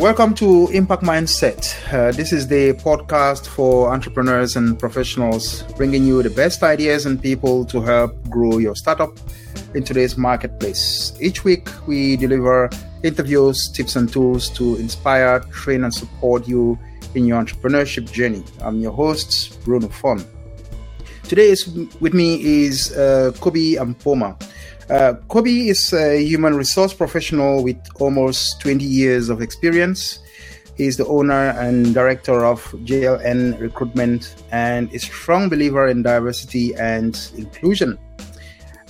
Welcome to Impact Mindset. Uh, this is the podcast for entrepreneurs and professionals, bringing you the best ideas and people to help grow your startup in today's marketplace. Each week, we deliver interviews, tips, and tools to inspire, train, and support you in your entrepreneurship journey. I'm your host, Bruno Fon. Today is with me is uh, Kobi Ampoma. Uh, Kobi is a human resource professional with almost 20 years of experience. He is the owner and director of JLN Recruitment and a strong believer in diversity and inclusion.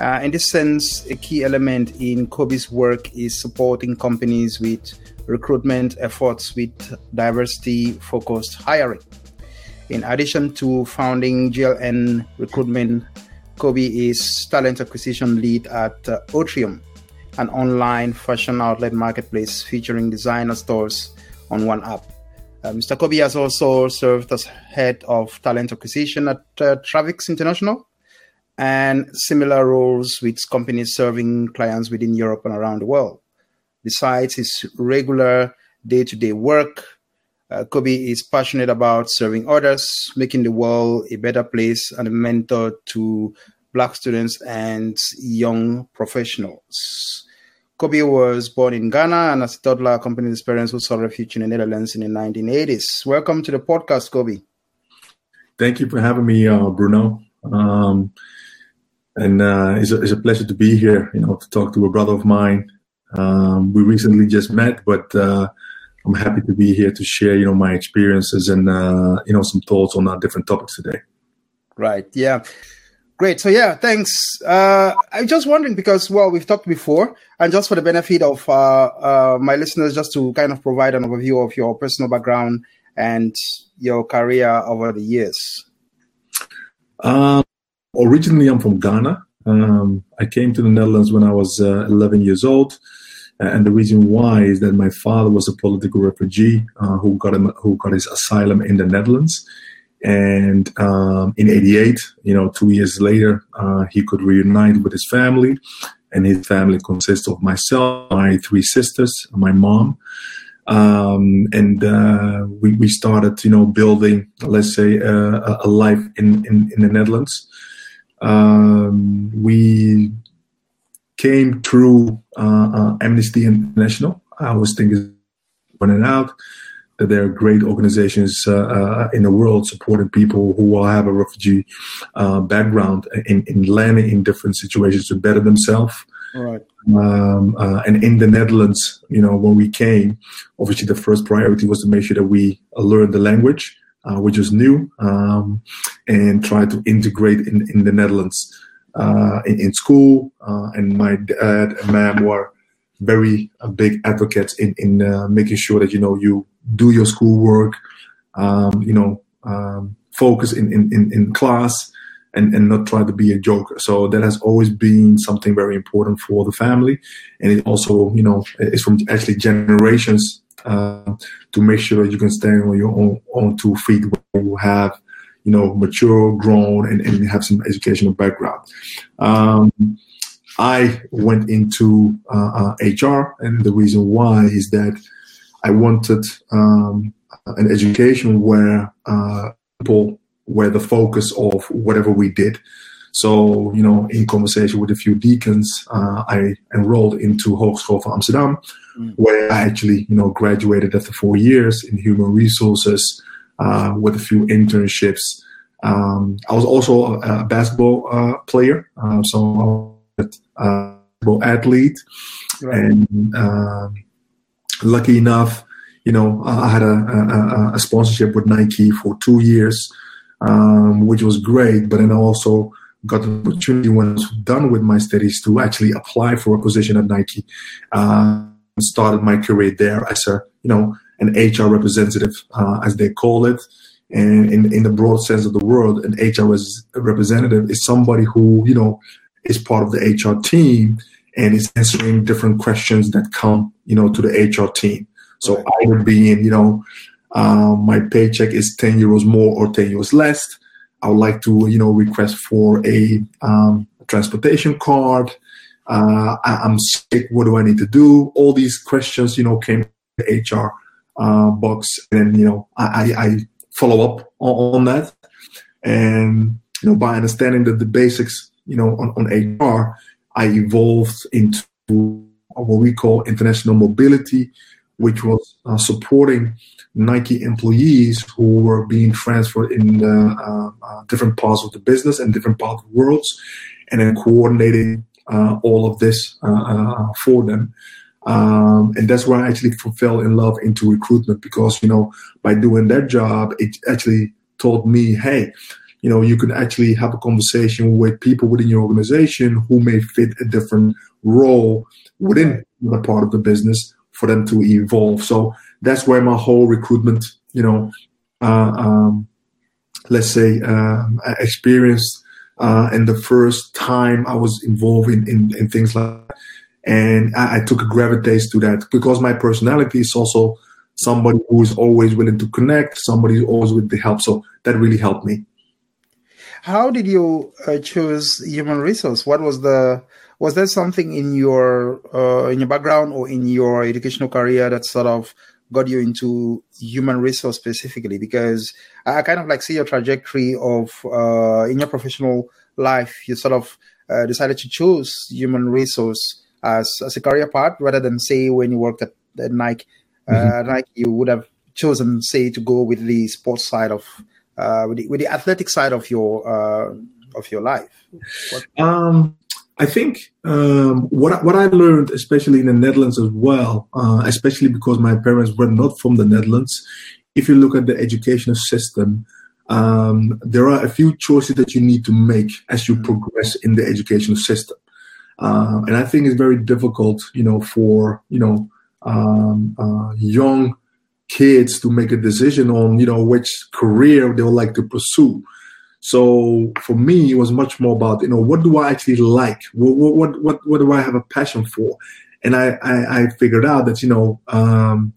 Uh, in this sense, a key element in Kobi's work is supporting companies with recruitment efforts with diversity focused hiring. In addition to founding JLN Recruitment, Kobi is talent acquisition lead at uh, Otrium, an online fashion outlet marketplace featuring designer stores on one app. Uh, Mr. Kobi has also served as head of talent acquisition at uh, Travix International and similar roles with companies serving clients within Europe and around the world. Besides his regular day to day work, uh, Kobi is passionate about serving others, making the world a better place, and a mentor to Black students and young professionals. Kobi was born in Ghana and as a toddler accompanied his parents who sought refuge in the Netherlands in the 1980s. Welcome to the podcast, Kobi. Thank you for having me, uh, Bruno. Um, and uh, it's, a, it's, a, pleasure to be here, you know, to talk to a brother of mine. Um, we recently just met, but uh, I'm happy to be here to share, you know, my experiences and uh, you know some thoughts on our different topics today. Right. Yeah. Great. So yeah, thanks. Uh, I'm just wondering because well, we've talked before, and just for the benefit of uh, uh, my listeners, just to kind of provide an overview of your personal background and your career over the years. Um, originally, I'm from Ghana. Um, I came to the Netherlands when I was uh, 11 years old. And the reason why is that my father was a political refugee uh, who got him, who got his asylum in the Netherlands. And um, in '88, you know, two years later, uh, he could reunite with his family, and his family consists of myself, my three sisters, my mom, um, and uh, we, we started, you know, building, let's say, uh, a life in, in, in the Netherlands. Um, we came through uh, uh, Amnesty International. I was thinking, running out that there are great organizations uh, uh, in the world supporting people who will have a refugee uh, background in, in landing in different situations to better themselves. Right. Um, uh, and in the Netherlands, you know, when we came, obviously the first priority was to make sure that we learned the language, which was new, um, and try to integrate in, in the Netherlands uh, in, in, school, uh, and my dad and mom were very uh, big advocates in in uh, making sure that you know you do your schoolwork, um, you know, um, focus in, in, in, class. And, and not try to be a joker. So that has always been something very important for the family, and it also, you know, it's from actually generations uh, to make sure that you can stand on your own, own two feet when you have you know, mature, grown, and, and have some educational background. Um, I went into uh, uh, HR, and the reason why is that I wanted um, an education where uh, people were the focus of whatever we did. So, you know, in conversation with a few deacons, uh, I enrolled into Hogeschool van Amsterdam, mm. where I actually, you know, graduated after four years in human resources uh, with a few internships. Um, I was also a, a basketball uh, player, uh, so I was a basketball athlete, right. and um, lucky enough, you know, I had a, a, a, sponsorship with Nike for two years, um, which was great. But then I also got the opportunity when I was done with my studies to actually apply for a position at Nike. Uh, started my career there as a, you know, an HR representative, uh, as they call it. And in, in the broad sense of the word, an HR representative is somebody who, you know, is part of the HR team and is answering different questions that come, you know, to the HR team. So right. either being, you know, um, my paycheck is 10 euros more or 10 euros less. I would like to, you know, request for a, um, transportation card. Uh, I, am sick. What do I need to do? All these questions, you know, came to HR uh, box, and you know I, I follow up on, on, that, and you know by understanding the, the basics, you know on, on HR, I evolved into what we call international mobility, which was uh, supporting Nike employees who were being transferred in uh, uh, different parts of the business and different parts of the world, and then coordinating uh, all of this uh, uh, for them. Um, and that's where I actually fell in love into recruitment because you know by doing that job, it actually taught me, hey, you know, you can actually have a conversation with people within your organization who may fit a different role within the part of the business for them to evolve. So that's where my whole recruitment, you know, uh, um, let's say, um, experience uh, and the first time I was involved in, in, in things like that. And I, I, took a to that because my personality is also somebody who is always willing to connect, somebody who's always willing to help. So that really helped me. How did you uh, choose human resource? What was the was there something in your uh, in your background or in your educational career that sort of got you into human resource specifically? Because I kind of like see your trajectory of uh, in your professional life, you sort of uh, decided to choose human resource as as a career path rather than say when you worked at, at Nike, uh, mm-hmm. Nike, you would have chosen say to go with the sports side of uh, with the, with the athletic side of your uh, of your life. What- um I think um, what what I learned, especially in the Netherlands as well, uh, especially because my parents were not from the Netherlands. If you look at the educational system, um, there are a few choices that you need to make as you progress in the educational system, uh, and I think it's very difficult, you know, for you know um, uh, young kids to make a decision on you know which career they would like to pursue. So for me, it was much more about you know what do I actually like, what what what what do I have a passion for, and I I, I figured out that you know um,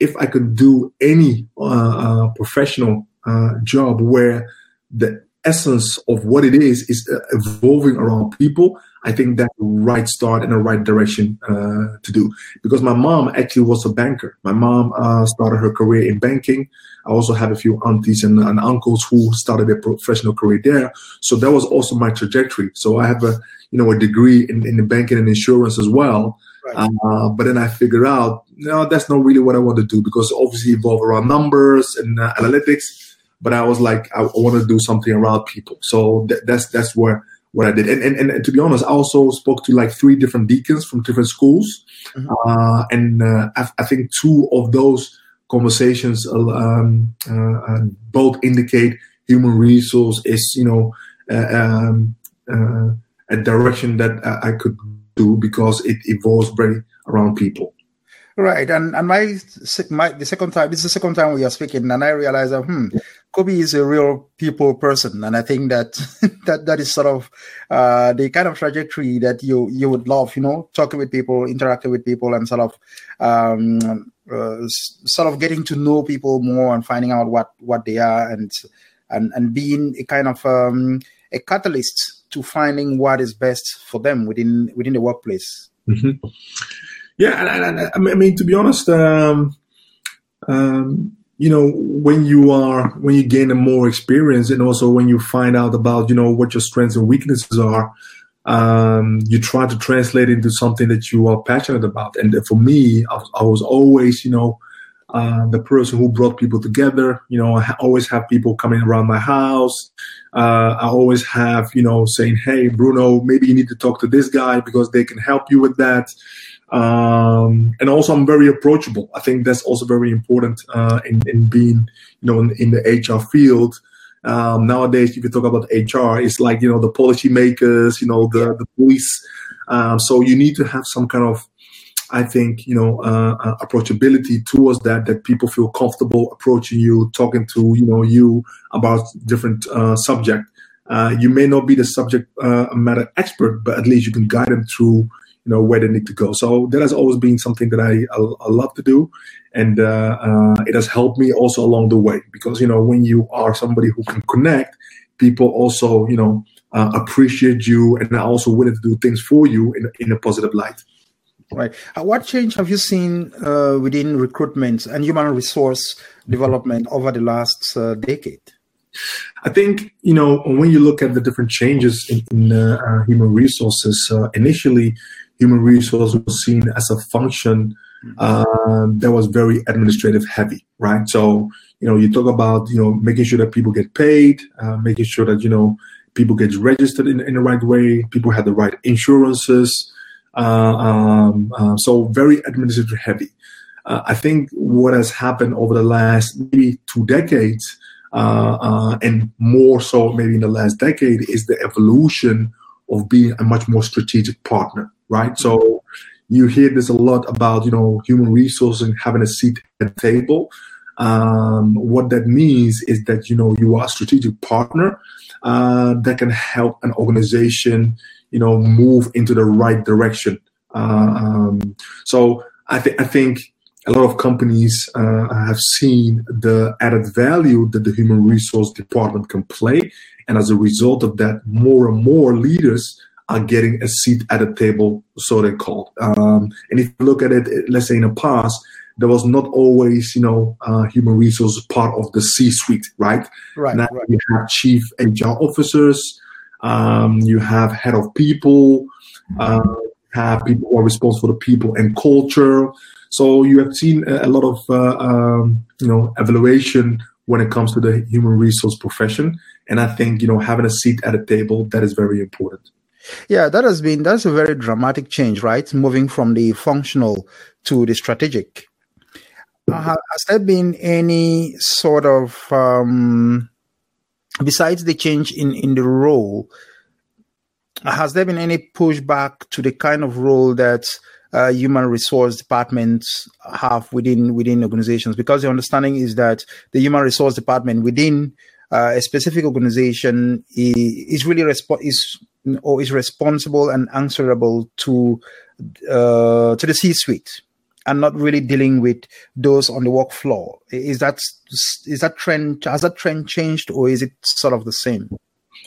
if I could do any uh, uh, professional uh, job where the essence of what it is is uh, evolving around people, I think that's the right start and the right direction uh, to do. Because my mom actually was a banker. My mom uh, started her career in banking. I also have a few aunties and, and, uncles who started their professional career there. So that was also my trajectory. So I have a you know a degree in, in the banking and insurance as well. Right. Uh, but then I figured out no, that's not really what I want to do because obviously involve around numbers and uh, analytics. But I was like, I, I want to do something around people. So th- that's that's where what I did. And, and, and to be honest, I also spoke to like three different deacons from different schools. Mm-hmm. Uh, and uh, I, I, think two of those conversations uh, um, uh, uh, both indicate human resource is, you know, uh, um, a direction that I could do because it evolves very around people. Right, and and my my the second time this is the second time we are speaking, and I realize that hmm, Kobi is a real people person, and I think that that that is sort of uh, the kind of trajectory that you you would love, you know, talking with people, interacting with people, and sort of um, uh, sort of getting to know people more and finding out what what they are, and and and being a kind of um, a catalyst to finding what is best for them within within the workplace. Mm-hmm. Yeah, and, and, I mean to be honest, um, um, you know, when you are when you gain more experience, and also when you find out about you know what your strengths and weaknesses are, um, you try to translate into something that you are passionate about. And for me, I, I was always you know uh, the person who brought people together. You know, I always have people coming around my house. Uh, I always have, you know, saying, "Hey, Bruno, maybe you need to talk to this guy because they can help you with that." Um, and also I'm very approachable. I think that's also very important uh, in, in being, you know, in, in the HR field. Um, nowadays, if you talk about HR, it's like you know the policy makers, you know, the the police. Um, so you need to have some kind of, I think, you know, uh, uh, approachability towards that. That people feel comfortable approaching you, talking to you know you about different uh, subject. Uh, you may not be the subject uh, matter expert, but at least you can guide them through you know where they need to go. So that has always been something that I I, I love to do, and uh, uh, it has helped me also along the way because you know when you are somebody who can connect, people also you know uh, appreciate you and are also willing to do things for you in in a positive light. Right. Uh, what change have you seen uh, within recruitment and human resource development over the last uh, decade? I think you know when you look at the different changes in, in uh, uh, human resources. Uh, initially, human resource was seen as a function mm-hmm. that was very administrative heavy, right? So you know you talk about you know making sure that people get paid, making sure that you know people get registered in, in the right way, people have the right insurances. Uh, um, uh, so very administrative heavy. Uh, I think what has happened over the last maybe two decades, uh uh and more so maybe in the last decade, is the evolution of being a much more strategic partner, right? So you hear this a lot about you know human resources and having a seat at the table. Um, what that means is that you know you are a strategic partner uh, that can help an organization you know move into the right direction. Uh, um, so I, th- I think a lot of companies uh, have seen the added value that the human resource department can play, and as a result of that, more and more leaders are getting a seat at a table, so they call. Um, and if you look at it, let's say in the past, there was not always, you know, uh, human resources part of the C-suite, right? Right. Now right. you have chief HR officers, um, you have head of people, uh, have people who are responsible for the people and culture. So you have seen a, lot of, uh, um, you know, evaluation when it comes to the human resource profession. And I think, you know, having a seat at a table, that is very important. Yeah, that has been, that's a very dramatic change, right? Moving from the functional to the strategic. Uh, has there been any sort of um, besides the change in in the role? Has there been any pushback to the kind of role that uh, human resource departments have within within organizations? Because the understanding is that the human resource department within uh, a specific organization is, really resp- is or is responsible and answerable to uh, to the C-suite and not really dealing with those on the work floor. Is that is that trend has that trend changed or is it sort of the same?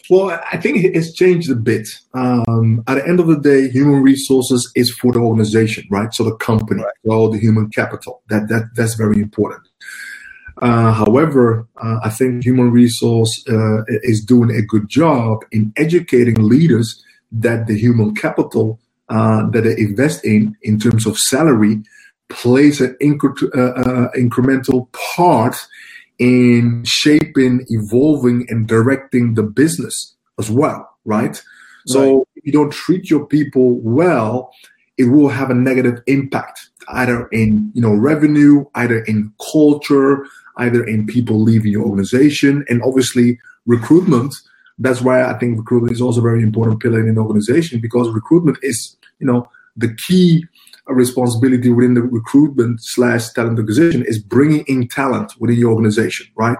Well, I think it's changed a bit. Um, at the end of the day, human resources is for the organization, right? So the company, right. so the human capital. That that that's very important. Uh, however, uh, I think human resource uh, is doing a good job in educating leaders that the human capital uh, that they invest in, in terms of salary, plays an incre- uh, uh, incremental part in shaping, evolving, and directing the business as well, right? So right. if you don't treat your people well, it will have a negative impact either in you know revenue, either in culture, either in people leaving your organization, and obviously recruitment. That's why I think recruitment is also a very important pillar in an organization because recruitment is you know the key responsibility within the recruitment slash talent acquisition is bringing in talent within your organization, right?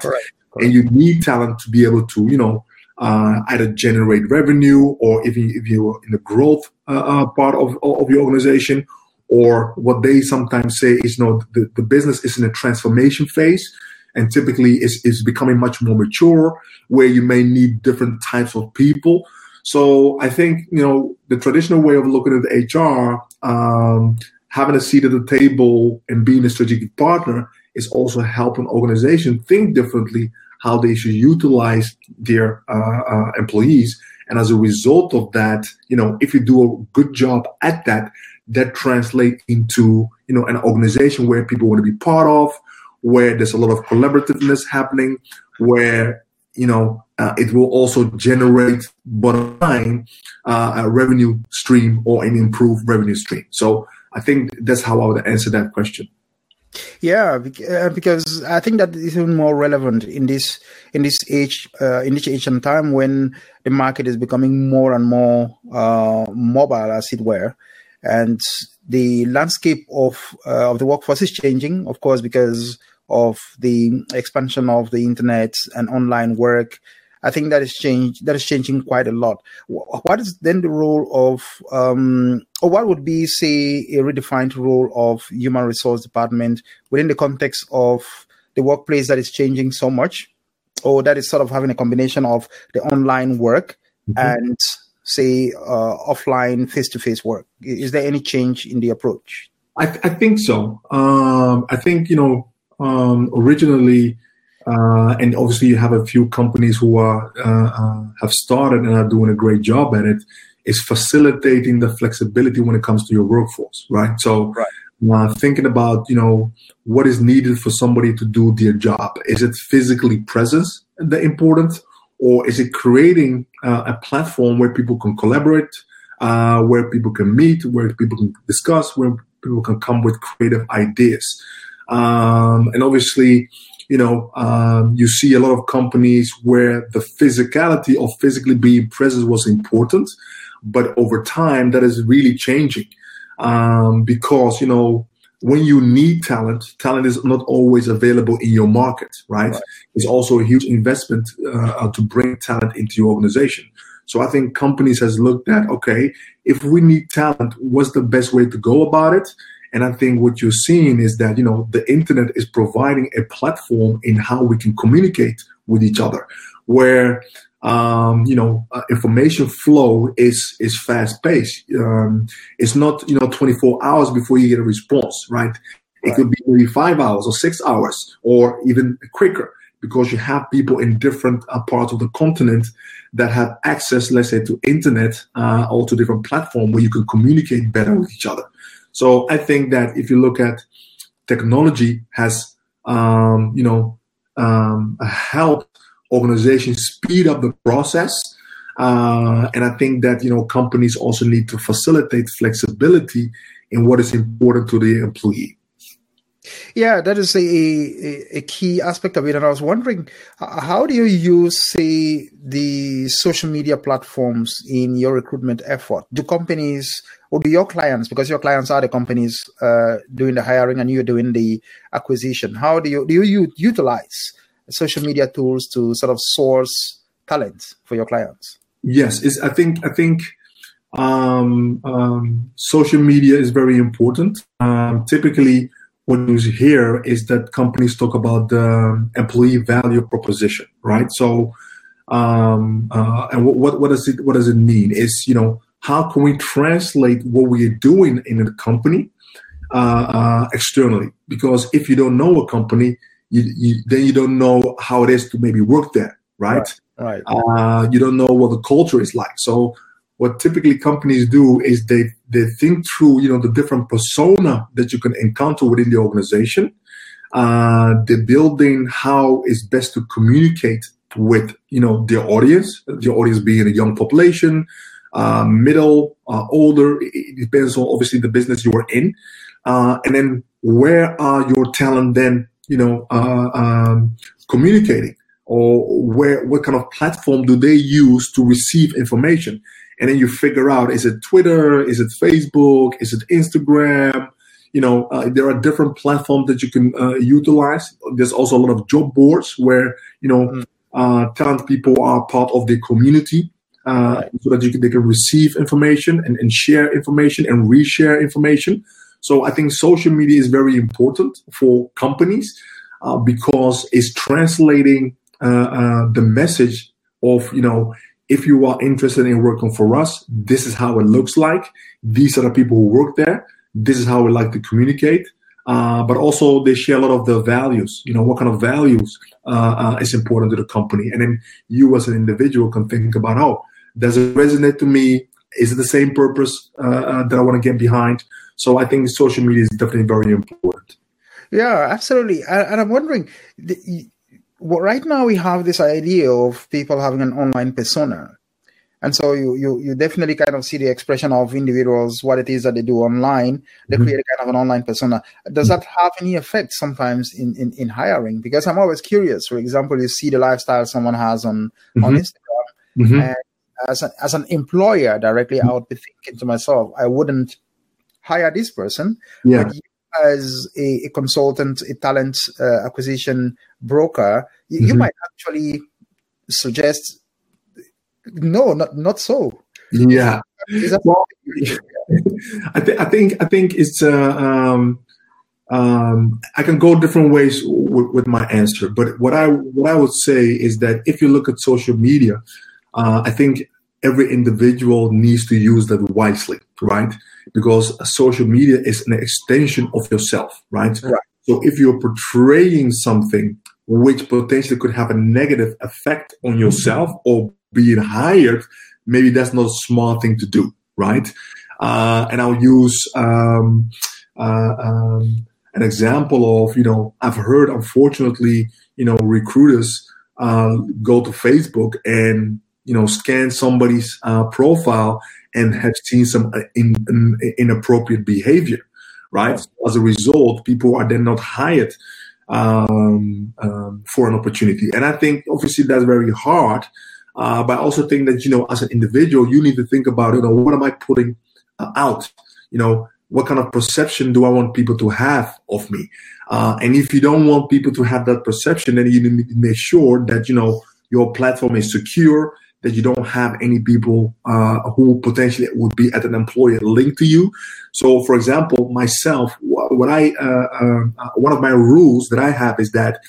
And you need talent to be able to, you know, uh, either generate revenue or if, you, if you're in the growth uh, uh, part of, of your organization, or what they sometimes say is, you know, the, the business is in a transformation phase and typically is, is becoming much more mature where you may need different types of people so I think you know the traditional way of looking at HR, um, having a seat at the table and being a strategic partner is also helping organizations think differently how they should utilize their uh, uh, employees. And as a result of that, you know, if you do a good job at that, that translate into you know an organization where people want to be part of, where there's a lot of collaborativeness happening, where you know, uh, it will also generate bottom line uh, a revenue stream or an improved revenue stream. So I think that's how I would answer that question. Yeah, uh, because I think that is even more relevant in this in this age uh, in this age and time when the market is becoming more and more uh, mobile, as it were, and the landscape of uh, of the workforce is changing, of course, because of the expansion of the internet and online work. I think that is change that is changing quite a lot. What is then the role of, um, or what would be, say, a redefined role of human resource department within the context of the workplace that is changing so much, or that is sort of having a combination of the online work mm-hmm. and say, uh, offline face to face work? Is there any change in the approach? I, I think so. Um, I think, you know, um, originally, uh, and obviously you have a few companies who are uh, uh, have started and are doing a great job at it, is facilitating the flexibility when it comes to your workforce, right? So right. Uh, thinking about, you know, what is needed for somebody to do their job. Is it physically presence the important, or is it creating uh, a platform where people can collaborate, uh, where people can meet, where people can discuss, where people can come with creative ideas. Um, and obviously, you know, um, you see a lot of companies where the physicality of physically being present was important, but over time that is really changing um, because you know when you need talent, talent is not always available in your market, right? right. It's also a huge investment uh, to bring talent into your organization. So I think companies has looked at, okay, if we need talent, what's the best way to go about it? And I think what you're seeing is that, you know, the internet is providing a platform in how we can communicate with each other, where, um, you know, uh, information flow is, is fast paced. Um, it's not, you know, 24 hours before you get a response, right? It right. could be maybe five hours or six hours or even quicker because you have people in different uh, parts of the continent that have access, let's say, to internet uh, or to different platform where you can communicate better with each other. So I think that if you look at technology has, um, you know, um, helped organizations speed up the process. Uh, and I think that, you know, companies also need to facilitate flexibility in what is important to the employee. Yeah, that is a, a, a, key aspect of it. And I was wondering, how do you use, say, the social media platforms in your recruitment effort? Do companies or do your clients, because your clients are the companies uh, doing the hiring and you're doing the acquisition, how do you do you utilize social media tools to sort of source talent for your clients? Yes, it's, I think I think um, um, social media is very important. Um, typically what you hear is that companies talk about the employee value proposition, right? So, um, uh, and what, what does it what does it mean? Is you know how can we translate what we are doing in a company uh, uh, externally? Because if you don't know a company, you, you, then you don't know how it is to maybe work there, right? Right. right. Uh, you don't know what the culture is like. So what typically companies do is they they think through you know the different persona that you can encounter within the organization uh, they're building how is best to communicate with you know their audience the audience being a young population uh, middle uh, older it depends on obviously the business you are in uh, and then where are your talent then you know uh, um, communicating or where what kind of platform do they use to receive information and then you figure out is it Twitter, is it Facebook, is it Instagram? You know, uh, there are different platforms that you can uh, utilize. There's also a lot of job boards where you know mm. uh, talent people are part of the community. Uh. So that you can, they can receive information and, and share information and reshare information. So I think social media is very important for companies uh, because it's translating uh, the message of you know if you are interested in working for us, this is how it looks like. These are the people who work there. This is how we like to communicate. Uh, but also they share a lot of the values. You know, what kind of values uh, uh, is important to the company, and then you as an individual can think about, oh, does it resonate to me? Is it the same purpose uh, uh, that I want to get behind? So I think social media is definitely very important. Yeah, absolutely. And I'm wondering, right now we have this idea of people having an online persona. And so you, you, you definitely kind of see the expression of individuals, what it is that they do online. They mm-hmm. create a kind of an online persona. Does that have any effect sometimes in, in, in, hiring? Because I'm always curious. For example, you see the lifestyle someone has on, mm-hmm. on Instagram. Mm-hmm. And as, a, as an employer directly, I would be thinking to myself, I wouldn't hire this person. Yeah. But as a, a consultant, a talent uh, acquisition broker, you, mm-hmm. you, might actually suggest, no, not not so. Yeah. well, I, th- I think I think it's uh, um, um, I can go different ways w- with my answer, but what I what I would say is that if you look at social media, uh, I think every individual needs to use that wisely, right? Because social media is an extension of yourself, right? Right. So if you're portraying something which potentially could have a negative effect on yourself or being hired, maybe that's not a smart thing to do, right? Uh, and I'll use um, uh, um, an example of, you know, I've heard, unfortunately, you know, recruiters uh, go to Facebook and, you know, scan somebody's uh, profile and have seen some uh, in, in, inappropriate behavior, right? So as a result, people are then not hired um, um, for an opportunity. And I think obviously that's very hard. Uh, but I also think that, you know, as an individual, you need to think about, you know, what am I putting uh, out? You know, what kind of perception do I want people to have of me? Uh, and if you don't want people to have that perception, then you need to make sure that, you know, your platform is secure, that you don't have any people uh, who potentially would be at an employer linked to you. So, for example, myself, what I uh, uh, uh, one of my rules that I have is that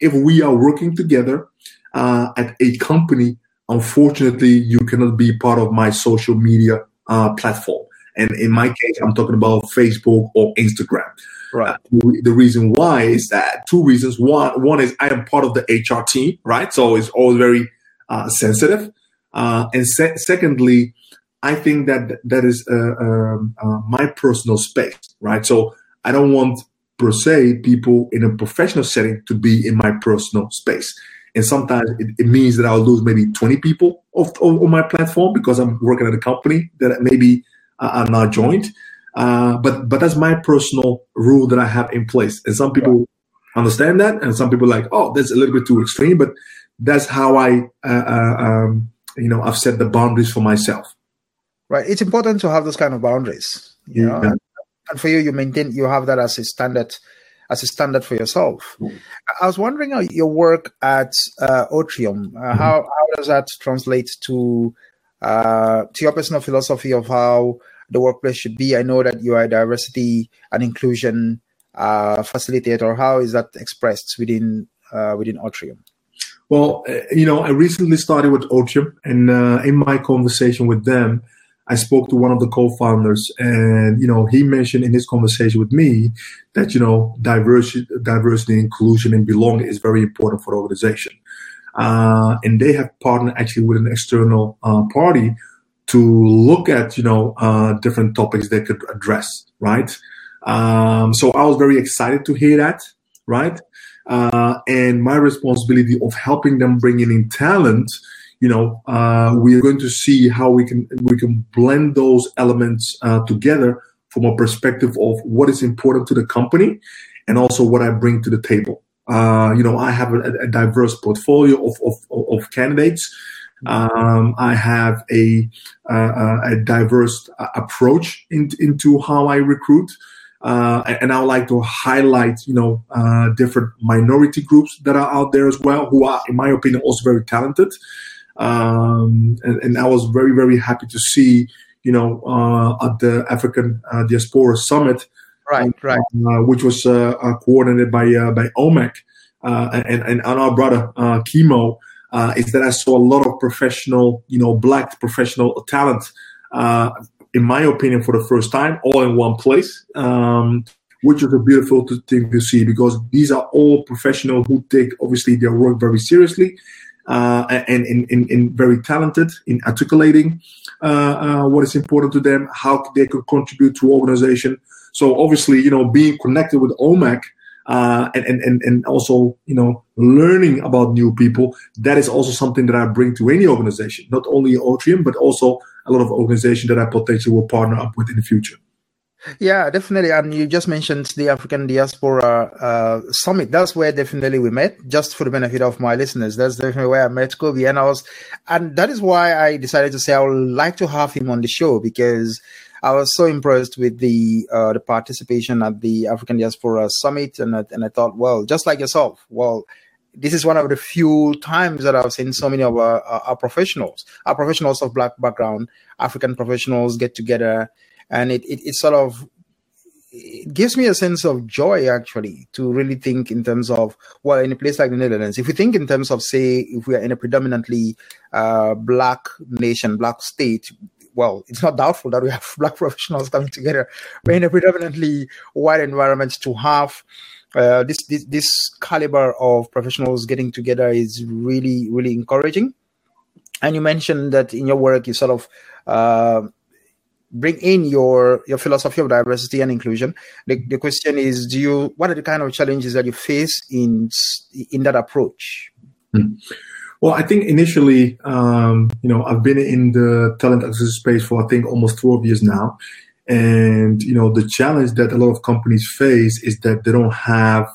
if we are working together uh, at a company, unfortunately, you cannot be part of my social media uh, platform. And in my case, I'm talking about Facebook or Instagram. Right. the reason why is that two reasons. One, one is I am part of the HR team, right? So it's always very uh, sensitive. Uh, and se- secondly, I think that that is uh, um, uh, my personal space, right? So I don't want per se people in a professional setting to be in my personal space. And sometimes it, it means that I'll lose maybe 20 people on my platform because I'm working at a company that maybe uh, are not joined. Uh, but but that's my personal rule that I have in place. And some people understand that, and some people like, oh, that's a little bit too extreme. But that's how I uh, uh, um, you know I've set the boundaries for myself. Right. It's important to have those kind of boundaries. You yeah. know? And for you, you maintain you have that as a standard as a standard for yourself. Mm-hmm. I was wondering uh, your work at uh, Otrium. Uh, mm-hmm. How how does that translate to uh, to your personal philosophy of how the workplace should be? I know that you are a diversity and inclusion uh, facilitator. How is that expressed within uh, within Otrium? Well, uh, you know, I recently started with Otrium, and uh, in my conversation with them, I spoke to one of the co-founders, and you know, he mentioned in his conversation with me that you know, diversity, diversity, inclusion, and belonging is very important for the organization. Uh, and they have partnered actually with an external uh, party to look at you know uh, different topics they could address, right? Um, so I was very excited to hear that, right? Uh, and my responsibility of helping them bring in talent you know uh, we are going to see how we can we can blend those elements uh, together from a perspective of what is important to the company and also what i bring to the table uh, you know i have a, a diverse portfolio of, of, of candidates um, I have a, a diverse uh, approach in, into how I recruit. Uh, and I would like to highlight, you know, uh, different minority groups that are out there as well, who are, in my opinion, also very talented. Um, and, and, I was very, very happy to see, you know, uh, at the African uh, Diaspora Summit, right, right, uh, which was uh, coordinated by by OMAC and, and, and our brother Kimo, is that I saw a lot of professional, you know, black professional talent in my opinion, for the first time, all in one place, um, which is a beautiful thing to see because these are all professionals who take obviously their work very seriously uh, and in, in, in, very talented in articulating uh, uh, what is important to them, how they could contribute to organization. So obviously, you know, being connected with OMAC uh, and, and, and also, you know, learning about new people, that is also something that I bring to any organization, not only Otrium, but also a lot of organizations that I potentially will partner up with in the future. Yeah, definitely. And you just mentioned the African Diaspora uh, Summit. That's where definitely we met. Just for the benefit of my listeners, that's definitely where I met Kobi. And I was, and that is why I decided to say I would like to have him on the show because I was so impressed with the uh, the participation at the African Diaspora Summit, and I, and I thought, well, just like yourself, well, this is one of the few times that I've seen so many of our, our, professionals, our professionals of black background, African professionals get together, and it, it, it sort of it gives me a sense of joy actually to really think in terms of well in a place like the netherlands if we think in terms of say if we are in a predominantly uh, black nation black state well it's not doubtful that we have black professionals coming together in a predominantly white environment to have uh, this, this this caliber of professionals getting together is really really encouraging. And you mentioned that in your work you sort of uh, bring in your your philosophy of diversity and inclusion. The, the question is do you what are the kind of challenges that you face in in that approach? Hmm. Well i think initially um, you know i've been in the talent acquisition space for i think almost 12 years now. And you know the challenge that a lot of companies face is that they don't have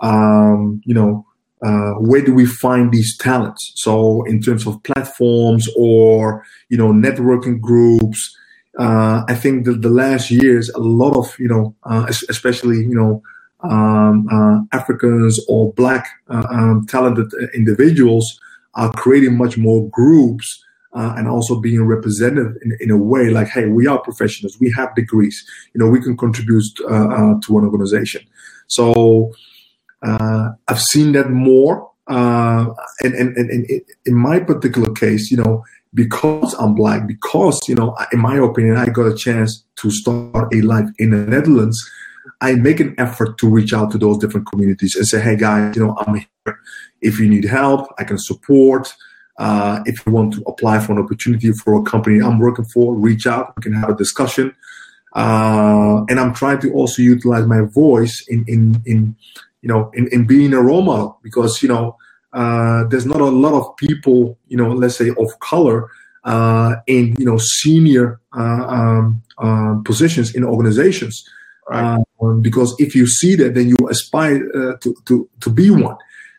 um, you know uh, where do we find these talents? So in terms of platforms or you know networking groups uh, I think that the last years, a lot of you know, uh, especially you know, um, uh, Africans or Black uh, um, talented individuals are creating much more groups uh, and also being represented in, in a way like, hey, we are professionals, we have degrees, you know, we can contribute uh, to an organization. So I've seen that more, and, and, and, and in my particular case, you know because I'm black, because, you know, in my opinion, I got a chance to start a life in the Netherlands, I make an effort to reach out to those different communities and say, hey guys, you know, I'm here. If you need help, I can support. Uh, if you want to apply for an opportunity for a company I'm working for, reach out. We can have a discussion. Uh, and I'm trying to also utilize my voice in, in, in you know, in, in being a role model because, you know, uh, there's not a lot of people, you know, let's say of color uh, in you know senior uh, um, um positions in organizations. Right. Um, because if you see that, then you aspire uh, to, to to be one.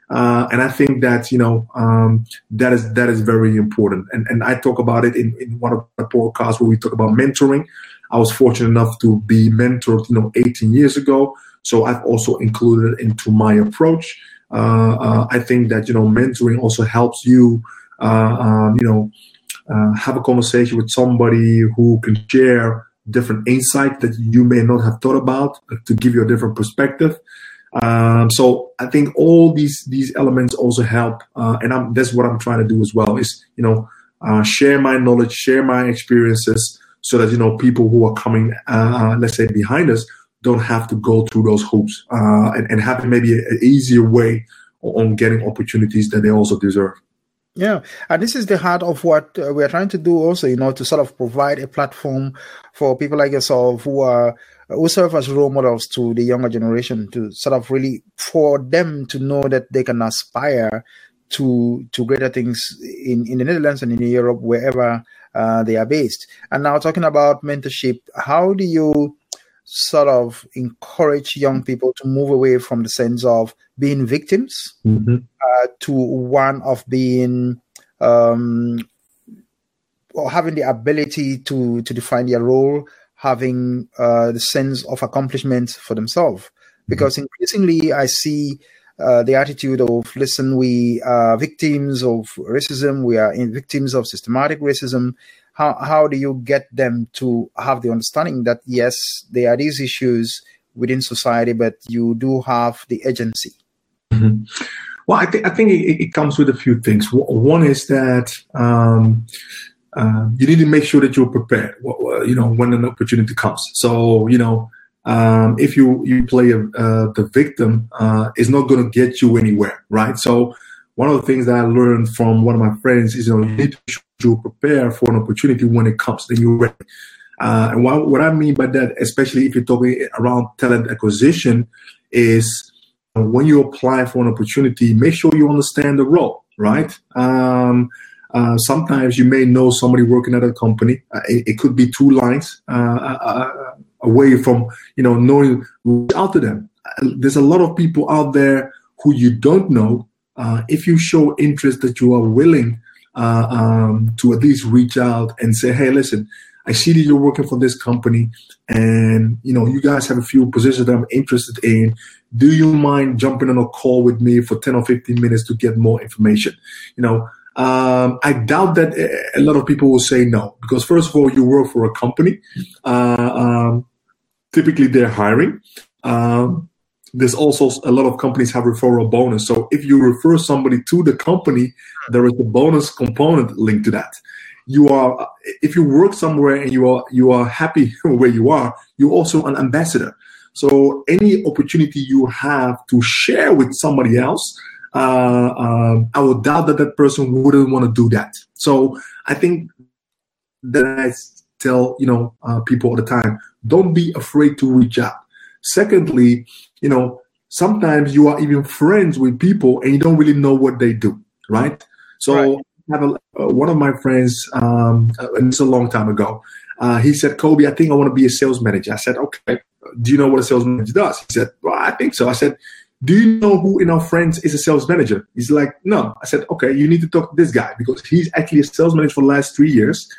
Uh, and I think that you know um, that is that is very important. And and I talk about it in, in one of the podcasts where we talk about mentoring. I was fortunate enough to be mentored, you know, 18 years ago. So I've also included it into my approach. Uh, uh, I think that you know mentoring also helps you, uh, um, you know, have a conversation with somebody who can share different insight that you may not have thought about to give you a different perspective. Um, so I think all these these elements also help, uh, and I'm, that's what I'm trying to do as well. Is you know uh, share my knowledge, share my experiences, so that you know people who are coming, uh, let's say behind us, don't have to go through those hoops uh, and, and have maybe an easier way on getting opportunities that they also deserve. Yeah, and this is the heart of what uh, we are trying to do also, you know, to sort of provide a platform for people like yourself who are who serve as role models to the younger generation to sort of really for them to know that they can aspire to to greater things in, in the Netherlands and in Europe, wherever uh, they are based. And now talking about mentorship, how do you sort of encourage young people to move away from the sense of being victims mm-hmm. uh, to one of being um, or having the ability to to define their role, having uh, the sense of accomplishment for themselves. Mm-hmm. Because increasingly, I see uh, the attitude of listen, we are victims of racism, we are victims of systematic racism, how how do you get them to have the understanding that yes, there are these issues within society, but you do have the agency? Mm-hmm. Well, I think I think it, it, comes with a few things. One is that um, uh, you need to make sure that you're prepared. You know, when an opportunity comes. So you know, um, if you you play a, uh, the victim, uh, it's not going to get you anywhere, right? So one of the things that I learned from one of my friends is you know you need to prepare for an opportunity when it comes, then you're ready. Uh, and what, what I mean by that, especially if you're talking around talent acquisition, is when you apply for an opportunity, make sure you understand the role, right? Um, uh, sometimes you may know somebody working at a company. Uh, it, it, could be two lines uh, uh, uh, away from, you know, knowing out to them. There's a lot of people out there who you don't know. If you show interest that you are willing uh, um, to at least reach out and say, hey, listen, I see that you're working for this company and you know you guys have a few positions that I'm interested in. Do you mind jumping on a call with me for 10 or 15 minutes to get more information? You know, um, I doubt that a lot of people will say no because first of all, you work for a company. Uh, um, typically they're hiring. Um, there's also a lot of companies have referral bonus. So if you refer somebody to the company, there is a bonus component linked to that. You are if you work somewhere and you are you are happy where you are, you're also an ambassador. So any opportunity you have to share with somebody else, uh, um, I would doubt that that person wouldn't want to do that. So I think that I tell you know uh, people all the time, don't be afraid to reach out. Secondly, you know sometimes you are even friends with people and you don't really know what they do, right? So right. I have a, uh, one of my friends, um, uh, and it's a long time ago. Uh, he said, Kobi, I think I want to be a sales manager. I said, okay, do you know what a sales manager does? He said, well, I think so. I said, do you know who in our friends is a sales manager? He's like, no. I said, okay, you need to talk to this guy because he's actually a sales manager for the last three years.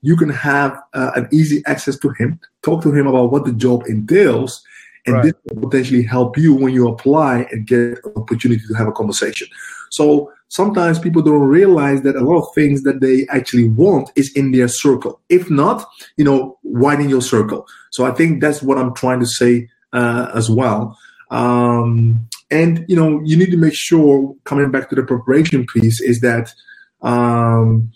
You can have uh, an easy access to him, talk to him about what the job entails, and right. this will potentially help you when you apply and get an opportunity to have a conversation. So sometimes people don't realize that a lot of things that they actually want is in their circle. If not, you know, widen your circle. So I think that's what I'm trying to say uh, as well. Um, and you know, you need to make sure coming back to the preparation piece is that um,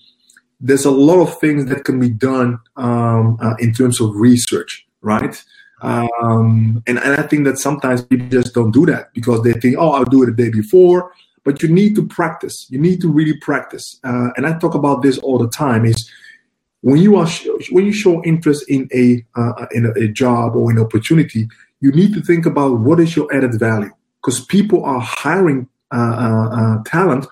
there's a lot of things that can be done um, uh, in terms of research, right? Um, and, and I think that sometimes people just don't do that because they think, oh, I'll do it the day before. But you need to practice. You need to really practice. Uh, and I talk about this all the time. Is when you are when you show interest in a uh, in a, a job or an opportunity, you need to think about what is your added value because people are hiring uh, uh, uh, talent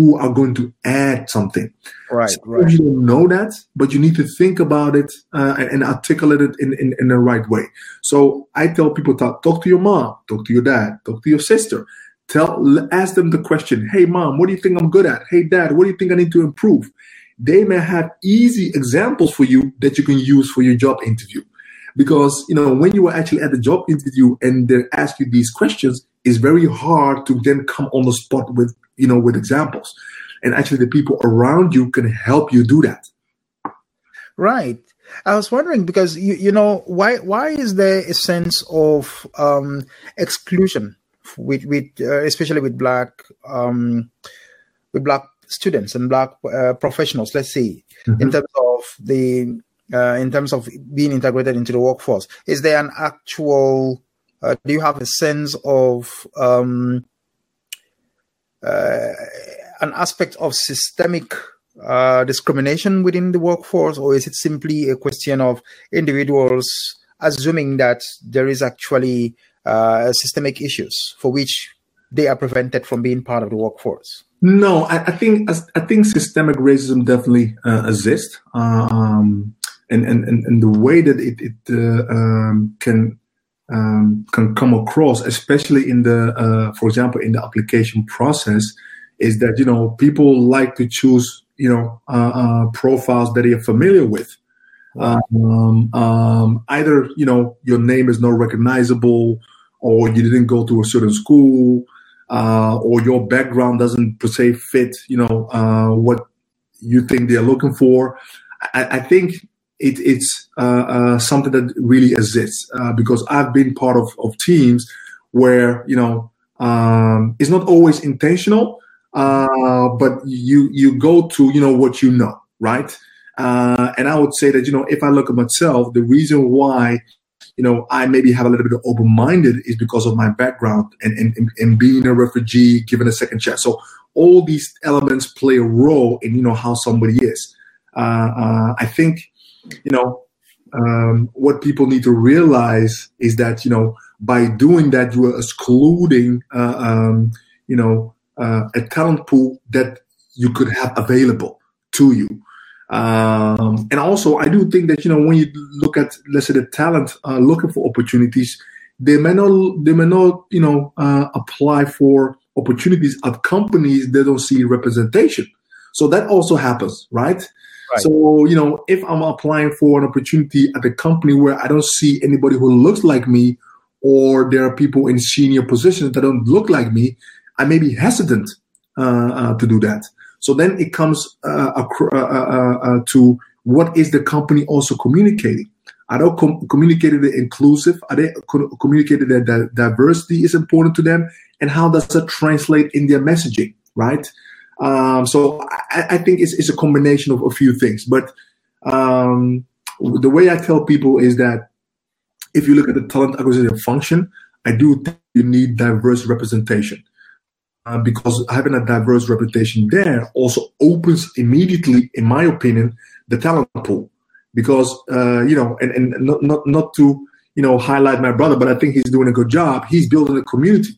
who are going to add something. Right, right. You don't know that, but you need to think about it uh, and, and, articulate it in, in, in, the right way. So I tell people, talk, talk to your mom, talk to your dad, talk to your sister. Tell, ask them the question, hey mom, what do you think I'm good at? Hey dad, what do you think I need to improve? They may have easy examples for you that you can use for your job interview because you know when you are actually at the job interview and they ask you these questions it's very hard to then come on the spot with you know with examples and actually the people around you can help you do that right i was wondering because you, you know why why is there a sense of um, exclusion with with uh, especially with black um, with black students and black uh, professionals let's see mm-hmm. in terms of the uh, in terms of being integrated into the workforce? Is there an actual, uh, do you have a sense of um, uh, an aspect of systemic uh, discrimination within the workforce, or is it simply a question of individuals assuming that there is actually uh, systemic issues for which they are prevented from being part of the workforce? No, I, I think I think systemic racism definitely uh, exists. Um, and and and, the way that it it uh, um, can um, can come across, especially in the uh, for example in the application process, is that you know people like to choose you know uh, uh profiles that they are familiar with. Um, um, either you know your name is not recognizable, or you didn't go to a certain school, uh, or your background doesn't per se fit you know uh, what you think they're looking for. I, I think it, it's uh, uh, something that really exists uh, because I've been part of, of teams where you know um, it's not always intentional, uh, but you you go to you know what you know, right? Uh, and I would say that you know if I look at myself, the reason why you know I maybe have a little bit of open minded is because of my background and, and and being a refugee, given a second chance. So all these elements play a role in you know how somebody is. Uh, I think you know, um, what people need to realize is that you know by doing that you are excluding uh, um, you know uh, a talent pool that you could have available to you. Um, and also, I do think that you know when you look at let's say the talent uh, looking for opportunities, they may not they may not you know uh, apply for opportunities at companies that don't see representation. So that also happens, right? So, you know, if I'm applying for an opportunity at a company where I don't see anybody who looks like me, or there are people in senior positions that don't look like me, I may be hesitant uh, uh, to do that. So then it comes uh, uh, uh, uh, to what is the company also communicating? Are they com- communicated it inclusive? Are they co- communicated that, that diversity is important to them? And how does that translate in their messaging, right? Um, so I, I, think it's, it's a combination of a few things. But um, the way I tell people is that if you look at the talent acquisition function, I do think you need diverse representation. Uh, because having a diverse reputation there also opens immediately, in my opinion, the talent pool. Because uh, you know, and, and not, not not to you know highlight my brother, but I think he's doing a good job. He's building a community.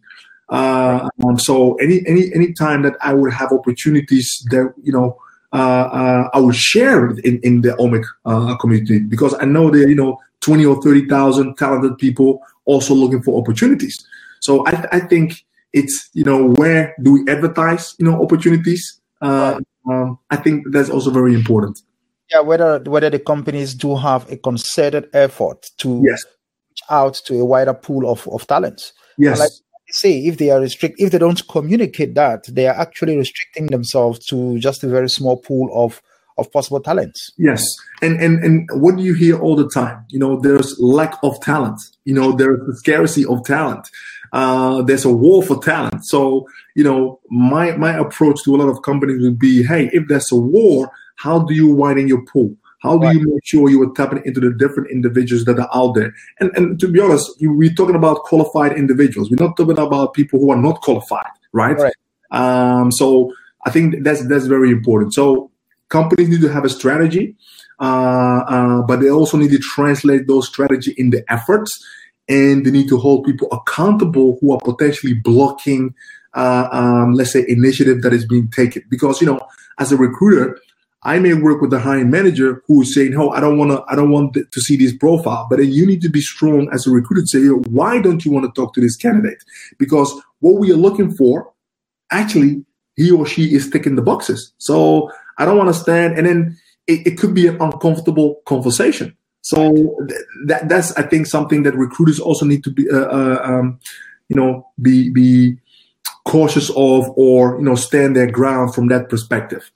Uh, um, so any any any time that I would have opportunities that you know uh, uh, I would share in in the OMIC uh, community because I know there you know twenty or thirty thousand talented people also looking for opportunities. So I, I think it's you know where do we advertise you know opportunities uh, um, i think that's also very important yeah whether whether the companies do have a concerted effort to yes. reach out to a wider pool of, of talents yes like say if they are restrict if they don't communicate that they are actually restricting themselves to just a very small pool of of possible talents. Yes. And and and what do you hear all the time? You know there's lack of talent. You know there's a scarcity of talent. Uh, there's a war for talent. So, you know, my my approach to a lot of companies would be, hey, if there's a war, how do you widen your pool? How do right. you make sure you are tapping into the different individuals that are out there? And and to be honest, you, we're talking about qualified individuals. We're not talking about people who are not qualified, right? right. Um, so I think that's that's very important. So companies need to have a strategy, uh, uh, but they also need to translate those strategy in the efforts and they need to hold people accountable who are potentially blocking, uh, um, let's say, initiative that is being taken. Because you know, as a recruiter, I may work with the hiring manager who is saying, "Oh, I don't want to, I don't want to see this profile." But then you need to be strong as a recruiter to say, "Why don't you want to talk to this candidate?" Because what we are looking for, actually, he or she is ticking the boxes. So I don't want to stand, and then it, it could be an uncomfortable conversation. So that that's I think something that recruiters also need to be uh, uh, um, you know be be cautious of or you know stand their ground from that perspective.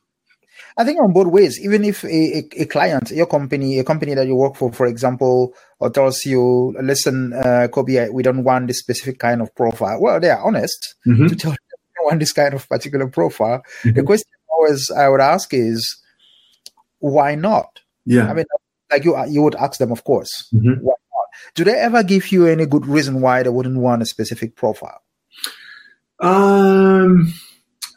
I think on both ways, even if a, a, a, client, your company, a company that you work for, for example, or tells you, listen, uh, Kobi, we don't want this specific kind of profile. Well, they are honest mm-hmm. to tell you they don't want this kind of particular profile. Mm-hmm. The question always I would ask is, why not? Yeah. I mean, like you you would ask them, of course. Mm-hmm. Why not? Do they ever give you any good reason why they wouldn't want a specific profile? Um,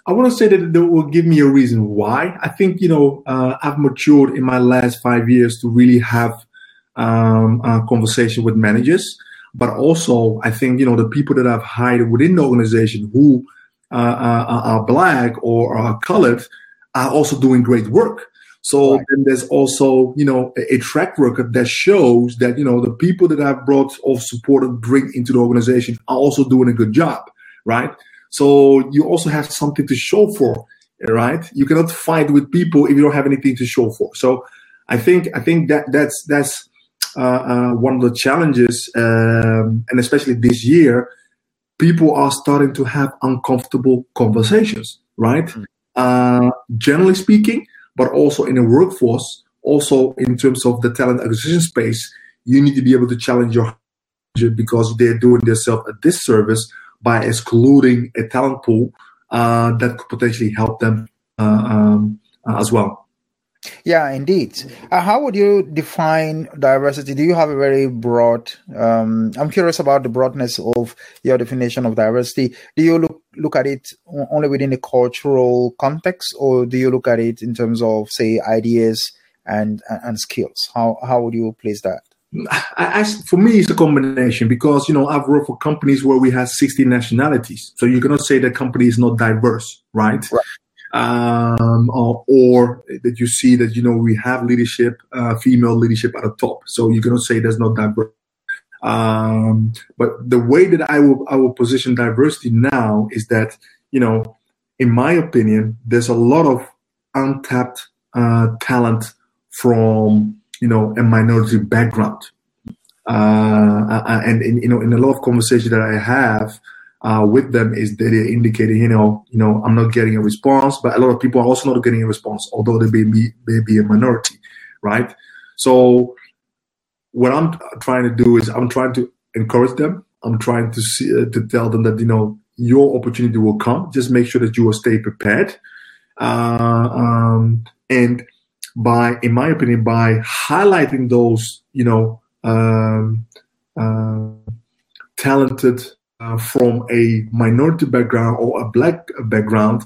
I want to say that they will give me a reason why. I think you know uh, I've matured in my last five years to really have um, a conversation with managers, but also I think you know the people that I've hired within the organization who uh, uh, are black or are colored are also doing great work. So right. then there's also, you know, a, a, track record that shows that, you know, the people that I've brought or supported, bring into the organization are also doing a good job, right? So you also have something to show for, right? You cannot fight with people if you don't have anything to show for. So I think, I think that that's, that's, uh, uh, one of the challenges, um, and especially this year, people are starting to have uncomfortable conversations, right? Mm-hmm. Uh, generally speaking, but also in the workforce, also in terms of the talent acquisition space, you need to be able to challenge your because they're doing themselves a disservice by excluding a talent pool uh, that could potentially help them uh, um, uh, as well. Yeah, indeed. Uh, how would you define diversity? Do you have a very broad? Um, I'm curious about the broadness of your definition of diversity. Do you look look at it only within a cultural context, or do you look at it in terms of, say, ideas and and skills? How how would you place that? I, I, for me, it's a combination because you know I've worked for companies where we have 60 nationalities, so you cannot say the company is not diverse, right? right um, or, or, that you see that you know we have leadership, uh, female leadership at the top. So you cannot say there's not diversity. Um, but the way that I will I will position diversity now is that you know, in my opinion, there's a lot of untapped uh, talent from you know a minority background. Uh, and, and you know, in a lot of conversations that I have, uh, with them is that they indicated, you know, you know, I'm not getting a response, but a lot of people are also not getting a response, although they may be, may be a minority, right? So what I'm trying to do is I'm trying to encourage them. I'm trying to see, uh, to tell them that you know your opportunity will come. Just make sure that you will stay prepared. Uh, um, and by, in my opinion, by highlighting those, you know, um, uh, talented uh, from a minority background or a black background,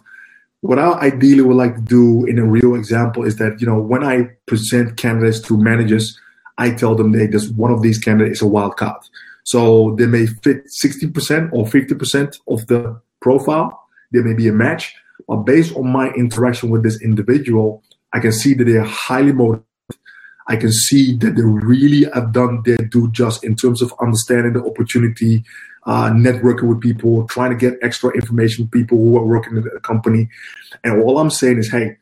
what I ideally would like to do in a real example is that, you know, when I present candidates to managers, I tell them that this one of these candidates is a wild card. So they may fit 60% or 50% of the profile. There may be a match, but based on my interaction with this individual, I can see that they are highly motivated. I can see that they really have done their due just in terms of understanding the opportunity, uh, networking with people, trying to get extra information, people who are working in the company. And all I'm saying is, hey,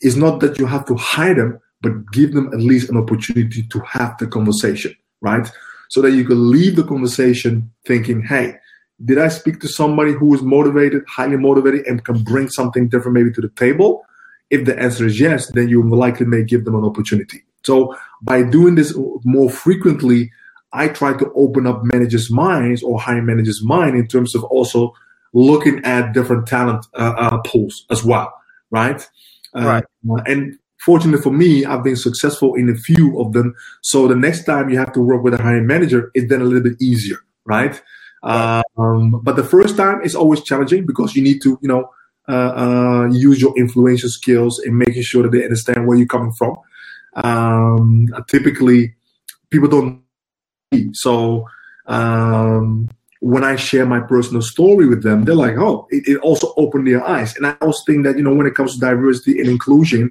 it's not that you have to hire them, but give them at least an opportunity to have the conversation, right? So that you can leave the conversation thinking, hey, did I speak to somebody who is motivated, highly motivated, and can bring something different maybe to the table? If the answer is yes, then you likely may give them an opportunity. So by doing this more frequently, I try to open up managers' minds or hiring managers' mind in terms of also looking at different talent uh, uh, pools as well, right? Uh, right. and fortunately for me, I've been successful in a few of them. So the next time you have to work with a hiring manager, it's then a little bit easier, right? Um, but the first time is always challenging because you need to, you know, uh, uh, use your influential skills in making sure that they understand where you're coming from. Um, typically, people don't. See. So um, when I share my personal story with them, they're like, "Oh, it, it also opened their eyes." And I also think that you know, when it comes to diversity and inclusion,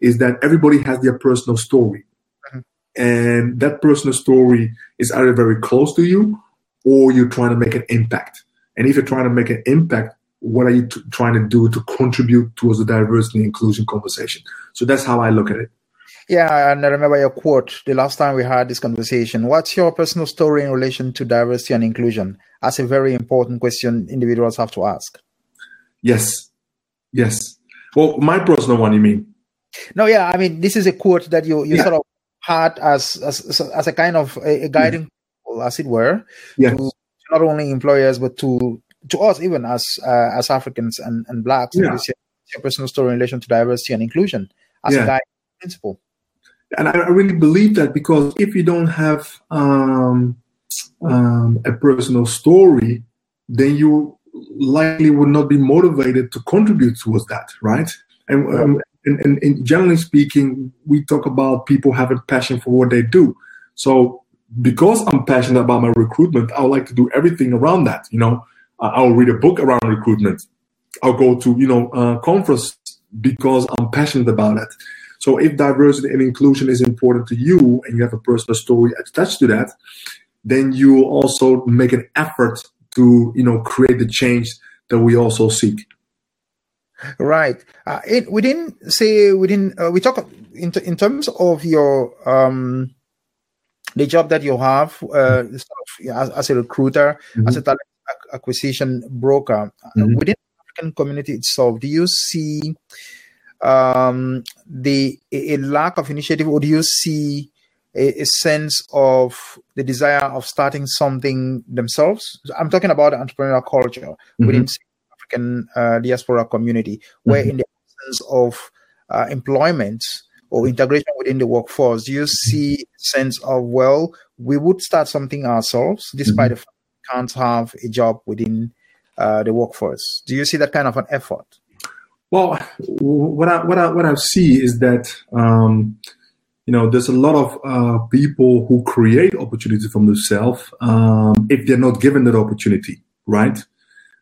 is that everybody has their personal story. Mm-hmm. And that personal story is either very close to you or you're trying to make an impact. And if you're trying to make an impact, what are you t- trying to do to contribute towards the diversity and inclusion conversation? So that's how I look at it. Yeah, and I remember your quote the last time we had this conversation. What's your personal story in relation to diversity and inclusion? That's a very important question individuals have to ask. Yes. Yes. Well, my personal one, you mean? No, yeah, I mean, this is a quote that you, you yeah. sort of had as, as as a kind of a, a guiding, mm. yeah. as it were, yes. to not only employers but to to us even as uh, as Africans and and blacks. Yeah. Your, your personal story in relation to diversity and inclusion as yeah. a guiding principle. And I really believe that because if you don't have um, um, a personal story, then you likely would not be motivated to contribute towards that, right? And, um, and, and, and, generally speaking, we talk about people having passion for what they do. So because I'm passionate about my recruitment, I would like to do everything around that. You know, I'll read a book around recruitment. I'll go to you know uh, conference because I'm passionate about it. So if diversity and inclusion is important to you, and you have a personal story attached to that, then you also make an effort to you know create the change that we also seek. Right. Uh, it, we didn't say we didn't. Uh, we talk in in terms of your um the job that you have uh, sort of, as, as, a recruiter, mm-hmm. as a talent acquisition broker uh, mm-hmm. within the African community itself. Do you see um the a, lack of initiative, or do you see a, a, sense of the desire of starting something themselves? I'm talking about entrepreneurial culture mm-hmm. within African uh, diaspora community, where mm-hmm. in the absence of uh, employment or integration within the workforce, do you see a sense of well, we would start something ourselves, despite mm-hmm. the fact can't have a job within uh, the workforce? Do you see that kind of an effort? Well, what I what I what I see is that um, you know there's a lot of uh, people who create opportunity from themselves um, if they're not given that opportunity, right?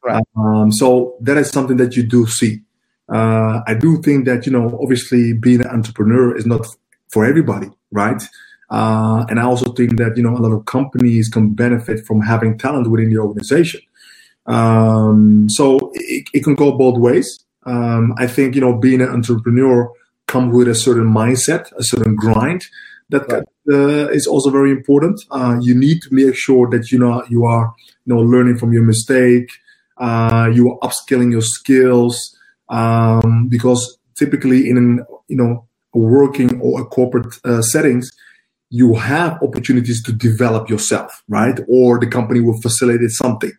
Right. Um, so that is something that you do see. Uh, I do think that you know, obviously, being an entrepreneur is not for everybody, right? Uh, and I also think that you know a lot of companies can benefit from having talent within the organization. Um, so it, it, can go both ways. Um, I think you know being an entrepreneur comes with a certain mindset, a certain grind that right. uh, is also very important. Uh, you need to make sure that you know you are you know learning from your mistake uh, you are upskilling your skills um, because typically in an you know working or a corporate uh, settings you have opportunities to develop yourself, right? Or the company will facilitate something.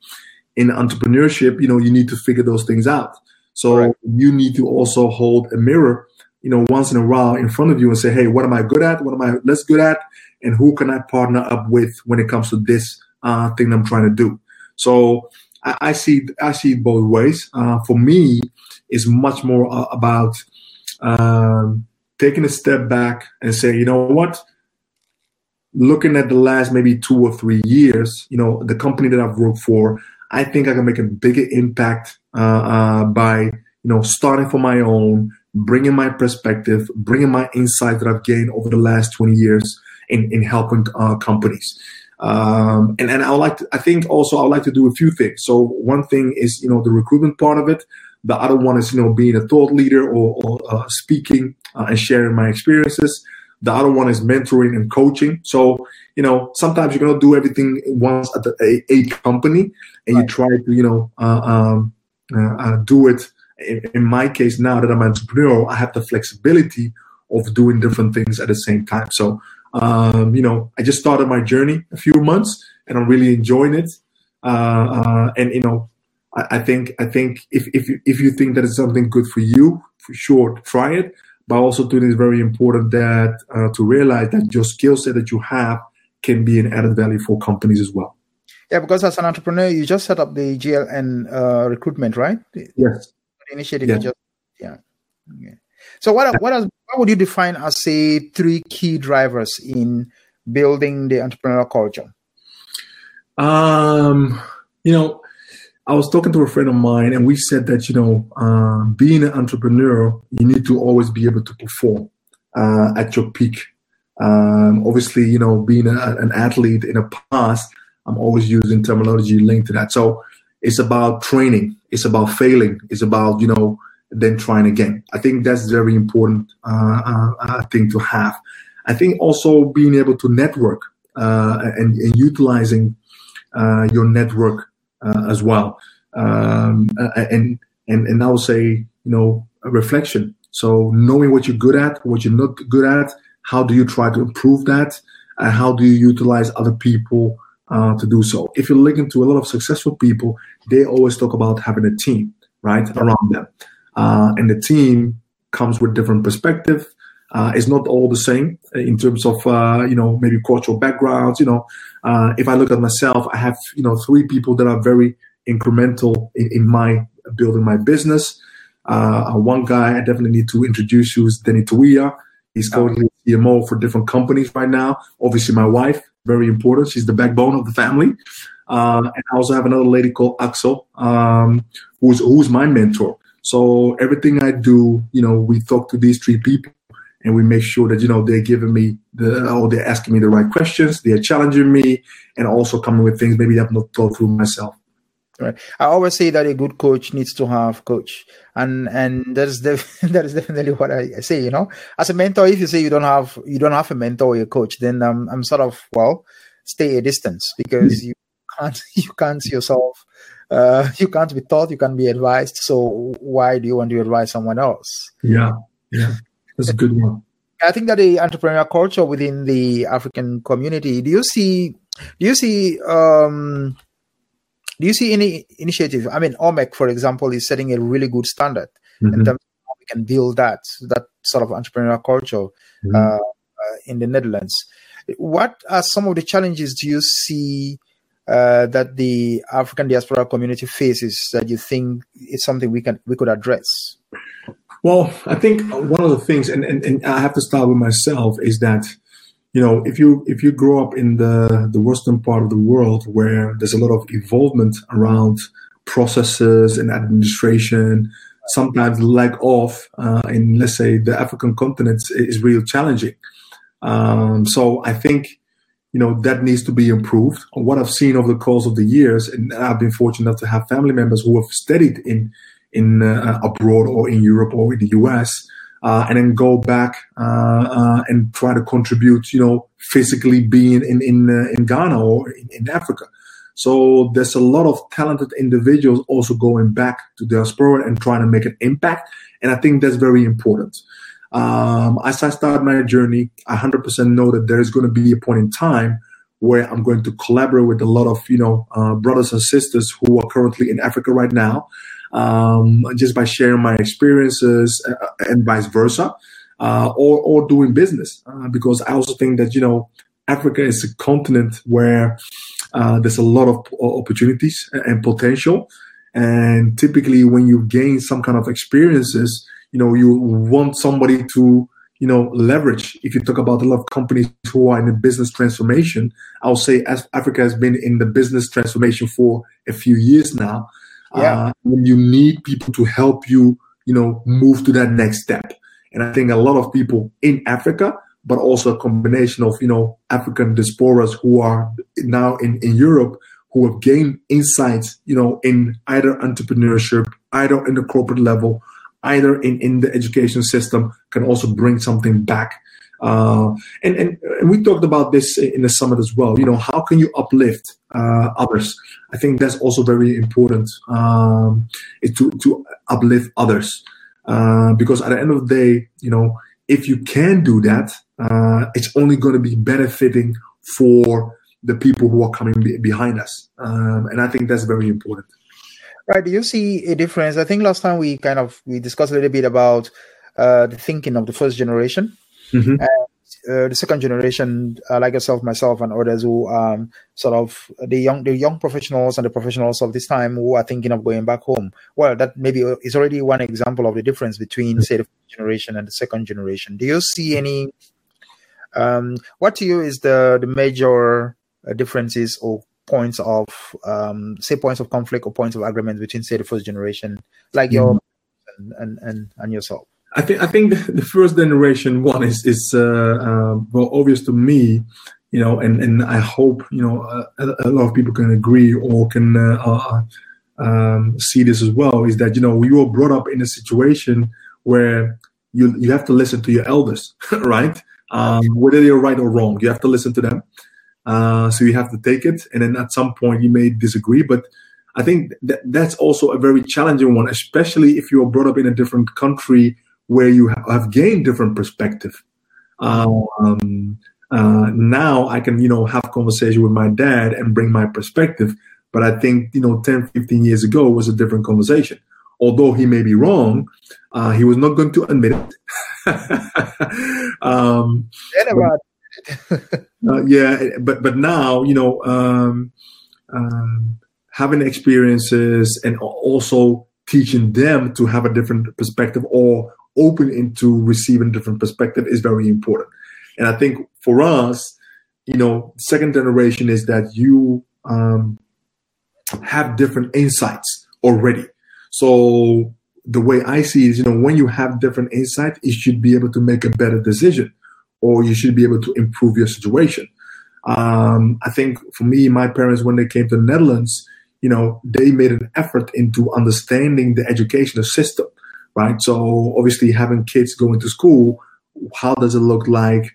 In entrepreneurship, you know, you need to figure those things out. So right. you need to also hold a mirror, you know, once in a while in front of you and say, hey, what am I good at? What am I less good at? And who can I partner up with when it comes to this uh, thing I'm trying to do? So I, I see I see it both ways. Uh, for me, it's much more uh, about um, taking a step back and say, you know what? Looking at the last maybe two or three years, you know, the company that I've worked for, I think I can make a bigger impact uh, uh, by you know starting for my own, bringing my perspective, bringing my insight that I've gained over the last 20 years in in helping uh, companies. Um, and and I would like to, I think also I would like to do a few things. So one thing is you know the recruitment part of it. The other one is you know being a thought leader or, or uh, speaking uh, and sharing my experiences. The other one is mentoring and coaching. So, you know, sometimes you're going to do everything once at the, a, a, company and right. you try to, you know, uh, um, uh, uh, do it. In, in, my case, now that I'm an entrepreneur, I have the flexibility of doing different things at the same time. So, um, you know, I just started my journey a few months and I'm really enjoying it. Uh, uh, and, you know, I, I, think, I think if, if you, if you think that it's something good for you, for sure, try it but also think it's very important that uh, to realize that your skill set that you have can be an added value for companies as well. Yeah, because as an entrepreneur, you just set up the JNL uh, recruitment, right? Yes. initiative. Yeah. Just, yeah. Okay. So what what, what would you define as say three key drivers in building the entrepreneurial culture? Um, you know, I was talking to a friend of mine, and we said that you know, uh, being an entrepreneur, you need to always be able to perform uh, at your peak. Um, obviously, you know, being a, an athlete in the past, I'm always using terminology linked to that. So it's about training, it's about failing, it's about you know, then trying again. I think that's very important uh, uh, uh thing to have. I think also being able to network uh, and, and, utilizing your network as well. Um, and and and I would say you know a reflection. So knowing what you're good at, what you're not good at, how do you try to improve that, and how do you utilize other people uh, to do so? If you're looking to a lot of successful people, they always talk about having a team right around them, uh, and the team comes with different perspective. Uh, it's not all the same in terms of uh, you know maybe cultural backgrounds. You know, uh, if I look at myself, I have you know three people that are very incremental in, in my building my business. Uh, one guy I definitely need to introduce you is Danny Tuia. He's currently CMO for different companies right now. Obviously, my wife, very important. She's the backbone of the family. Uh, and I also have another lady called Axel, um, who's who's my mentor. So everything I do, you know, we talk to these three people and we make sure that you know they're giving me the or they're asking me the right questions, they're challenging me, and also coming with things maybe I've not thought through myself. Right. I always say that a good coach needs to have coach, and and that is def- that is definitely what I say. You know, as a mentor, if you say you don't have you don't have a mentor or a coach, then I'm I'm sort of well stay a distance because you can't you can't see yourself. Uh, you can't be taught, you can't be advised. So why do you want to advise someone else? Yeah, yeah. That's a good one. I think that the entrepreneurial culture within the African community. Do you see? Do you see? Um, do you see any initiative? I mean, OMEC, for example, is setting a really good standard mm-hmm. in terms of how we can build that that sort of entrepreneurial culture mm-hmm. uh, uh, in the Netherlands. What are some of the challenges do you see uh, that the African diaspora community faces that you think is something we can we could address? Well, I think one of the things, and, and, and I have to start with myself, is that you know if you if you grow up in the the western part of the world where there's a lot of involvement around processes and administration, sometimes lack off uh, in let's say the African continent is real challenging. Um, so I think you know that needs to be improved. What I've seen over the course of the years, and I've been fortunate enough to have family members who have studied in in uh, abroad or in Europe or in the US, uh, and then go back uh, and try to contribute, you know, physically being in in in Ghana or in, in, Africa. So there's a lot of talented individuals also going back to diaspora and trying to make an impact, and I think that's very important. Um, as I start my journey, I 100% know that there is going to be a point in time where I'm going to collaborate with a lot of you know uh, brothers and sisters who are currently in Africa right now, um, just by sharing my experiences uh, and vice versa, uh, or or doing business uh, because I also think that you know Africa is a continent where uh, there's a lot of opportunities and potential, and typically when you gain some kind of experiences, you know you want somebody to you know, leverage. If you talk about a lot of companies who are in a business transformation, I'll say as Africa has been in the business transformation for a few years now. Yeah. Uh, you need people to help you, you know, move to that next step. And I think a lot of people in Africa, but also a combination of, you know, African diasporas who are now in, in Europe, who have gained insights, you know, in either entrepreneurship, either in the corporate level, either in, in the education system can also bring something back. Uh, and, and, and we talked about this in the summit as well. You know, how can you uplift uh, others? I think that's also very important um, to, to uplift others. Uh, because at the end of the day, you know, if you can do that, uh, it's only going to be benefiting for the people who are coming be- behind us. Um, and I think that's very important. Right. Do you see a difference? I think last time we kind of we discussed a little bit about uh, the thinking of the first generation. Mm-hmm. Uh, the second generation, uh, like yourself, myself, and others who um, sort of the young the young professionals and the professionals of this time who are thinking of going back home. Well, that maybe is already one example of the difference between, say, the first generation and the second generation. Do you see any? Um, what to you is the the major uh, differences or points of um, say points of conflict or points of agreement between say the first generation like your mm-hmm. and, and and yourself i think i think the first generation one is is uh, uh, well obvious to me you know and and i hope you know a, a lot of people can agree or can uh, uh, um, see this as well is that you know we were brought up in a situation where you you have to listen to your elders right um, whether they're right or wrong you have to listen to them uh, so you have to take it, and then at some point you may disagree. But I think that that's also a very challenging one, especially if you are brought up in a different country where you have gained different perspective. Um, uh, now I can, you know, have conversation with my dad and bring my perspective. But I think, you know, 10, 15 years ago was a different conversation. Although he may be wrong, uh, he was not going to admit it. um, uh, yeah, but but now you know um, um, having experiences and also teaching them to have a different perspective or open into receiving different perspective is very important. And I think for us, you know, second generation is that you um, have different insights already. So the way I see is, you know, when you have different insight, you should be able to make a better decision or you should be able to improve your situation. Um, I think for me, my parents, when they came to the Netherlands, you know, they made an effort into understanding the educational system, right? So obviously having kids going to school, how does it look like?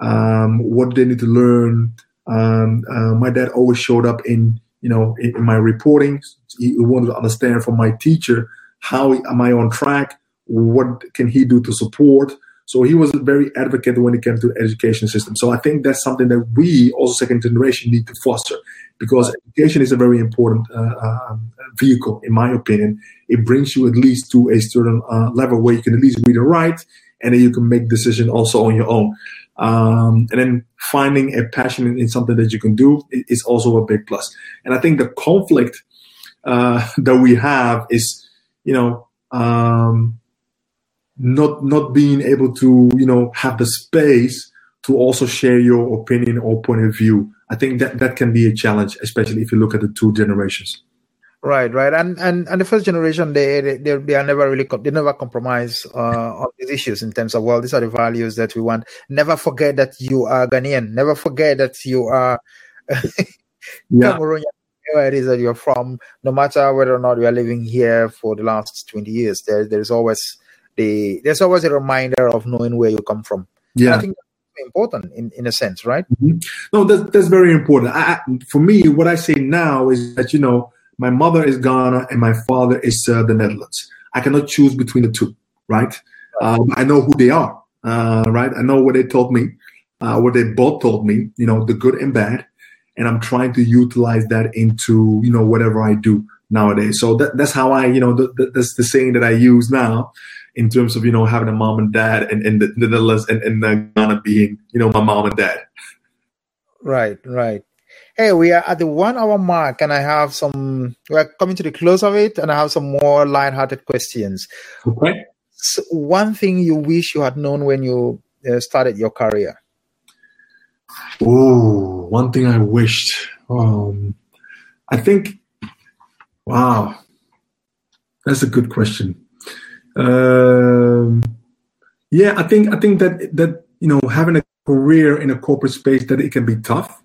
Um, what do they need to learn? Um, uh, my dad always showed up in, you know, in, in my reporting. He wanted to understand from my teacher, how am I on track? What can he do to support? So he was a very advocate when it came to education system. So I think that's something that we, also second generation, need to foster because education is a very important uh, uh, vehicle, in my opinion. It brings you at least to a certain uh, level where you can at least read and write, and then you can make decision also on your own. Um, and then finding a passion in, in, something that you can do is also a big plus. And I think the conflict uh, that we have is, you know, um, not not being able to you know have the space to also share your opinion or point of view. I think that that can be a challenge especially if you look at the two generations. Right right. And and, and the first generation they, they they are never really they never compromise uh, on these issues in terms of well these are the values that we want. Never forget that you are ghanaian. Never forget that you are yeah. Cameroonian where it is that you're from. No matter whether or not you are living here for the last 20 years there there's always the there's always a reminder of knowing where you come from. Yeah, I think that's important in, in a sense, right? Mm-hmm. No, that's that's very important. I, for me, what I say now is that you know my mother is Ghana and my father is uh, the Netherlands. I cannot choose between the two, right? Um, I know who they are. uh, right? I know what they told me, uh, what they both told me, you know, the good and bad, and I'm trying to utilize that into you know whatever I do nowadays. So that, that's how I, you know, the, the, that's the saying that I use now in terms of you know having a mom and dad, and, and the, the Netherlands and, and uh, Ghana being you know my mom and dad. Right, right. Hey, we are at the one hour mark, and I have some. We're coming to the close of it, and I have some more light-hearted questions. Okay. So one thing you wish you had known when you uh, started your career? Oh, one thing I wished. Um, I think. Wow, that's a good question. Um, yeah, I think I think that that you know having a career in a corporate space that it can be tough,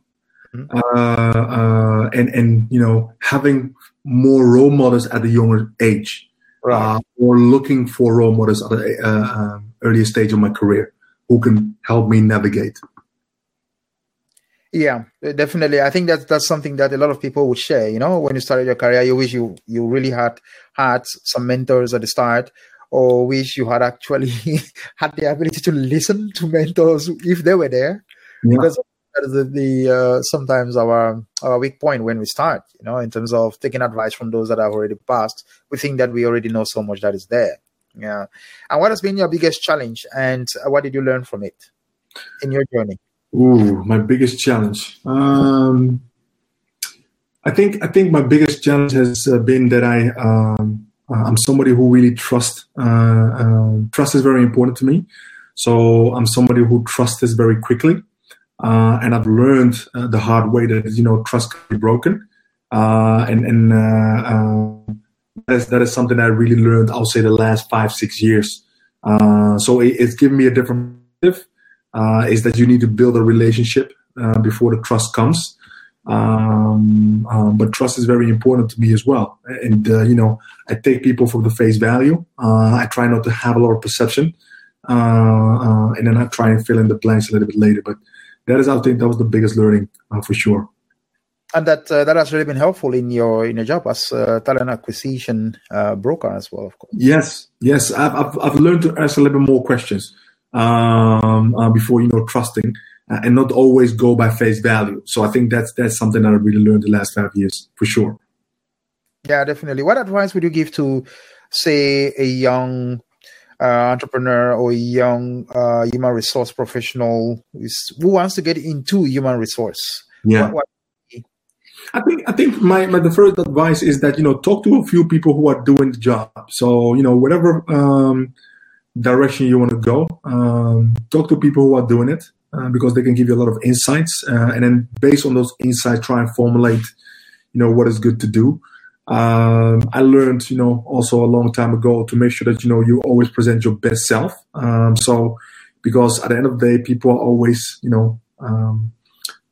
mm-hmm. uh, uh, and and you know having more role models at a younger age, right. uh, or looking for role models at an uh, um, earlier stage of my career who can help me navigate. Yeah, definitely. I think that that's something that a lot of people would share. You know, when you started your career, you wish you you really had had some mentors at the start, or wish you had actually had the ability to listen to mentors if they were there, yeah. because that is the, the uh, sometimes our our weak point when we start. You know, in terms of taking advice from those that have already passed, we think that we already know so much that is there. Yeah. And what has been your biggest challenge, and what did you learn from it in your journey? Ooh, my biggest challenge. Um, I think I think my biggest challenge has uh, been that I um, I'm somebody who really trusts. Uh, um, trust is very important to me, so I'm somebody who trusts this very quickly, uh, and I've learned uh, the hard way that you know trust can be broken, uh, and and that is that is something I really learned. I'll say the last five six years. so it, it's given me a different uh, is that you need to build a relationship uh, before the trust comes. Um, um, but trust is very important to me as well. And uh, you know, I take people for the face value. Uh, I try not to have a lot of perception, uh, uh, and then I try and fill in the blanks a little bit later. But that is, I think, that was the biggest learning for sure and that uh, that has really been helpful in your in your job as uh, talent acquisition uh, broker as well, of course. Yes, yes, I've, I've, I've learned to ask a little bit more questions um, uh, before you know trusting uh, and not always go by face value. So I think that's that's something that I really learned the last five years for sure. Yeah, definitely. What advice would you give to, say, a young uh, entrepreneur or a young uh, human resource professional who wants to get into human resource? Yeah. What, what I think I think my, my the first advice is that you know talk to a few people who are doing the job. So you know whatever um, direction you want to go. Um, talk to people who are doing it uh, because they can give you a lot of insights, uh, and then based on those insights, try and formulate, you know, what is good to do. Um, I learned, you know, also a long time ago to make sure that you know you always present your best self. Um, so, because at the end of the day, people are always, you know, um,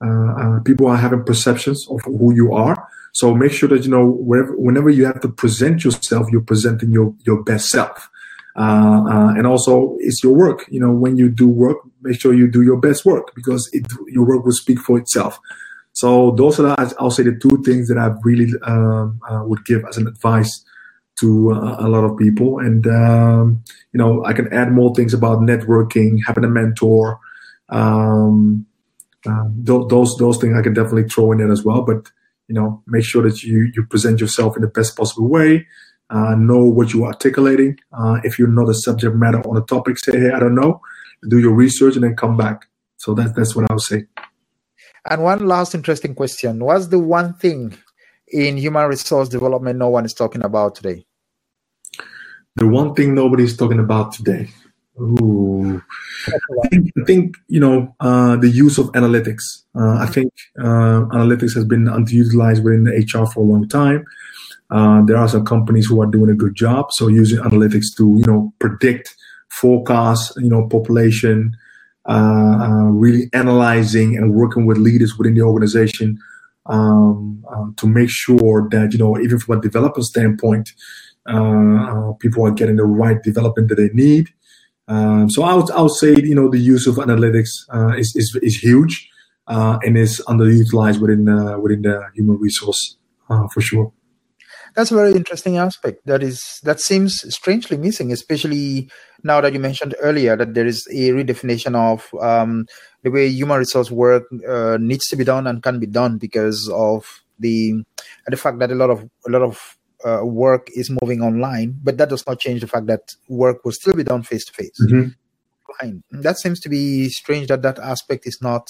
uh, uh, people are having perceptions of who you are. So make sure that you know wherever, whenever you have to present yourself, you're presenting your your best self. Uh, uh, and also it's your work. You know, when you do work, make sure you do your best work because it, your work will speak for itself. So those are, I'll say, the two things that I really um, uh, would give as an advice to uh, a lot of people. And um, you know, I can add more things about networking, having a mentor. Um, um th- those those things I can definitely throw in there as well. But you know, make sure that you you present yourself in the best possible way uh, know what you're articulating. Uh, if you're not a subject matter on a topic, say, hey, I don't know. Do your research and then come back. So that's that's what I would say. And one last interesting question: What's the one thing in human resource development no one is talking about today? The one thing nobody's talking about today. Ooh. I think, I think you know uh, the use of analytics. Uh, I think uh, analytics has been underutilized within the HR for a long time. Uh, there are some companies who are doing a good job. So using analytics to, you know, predict, forecast, you know, population, uh, uh, really analyzing and working with leaders within the organization um, um to make sure that, you know, even from a developer standpoint, uh, uh, people are getting the right development that they need. Um, so I would, I would say, you know, the use of analytics is, is, is huge and is underutilized within, within the human resource for sure. That's a very interesting aspect. That is that seems strangely missing, especially now that you mentioned earlier that there is a redefinition of um, the way human resource work uh, needs to be done and can be done because of the the fact that a lot of a lot of uh, work is moving online, but that does not change the fact that work will still be done face to face. That seems to be strange that that aspect is not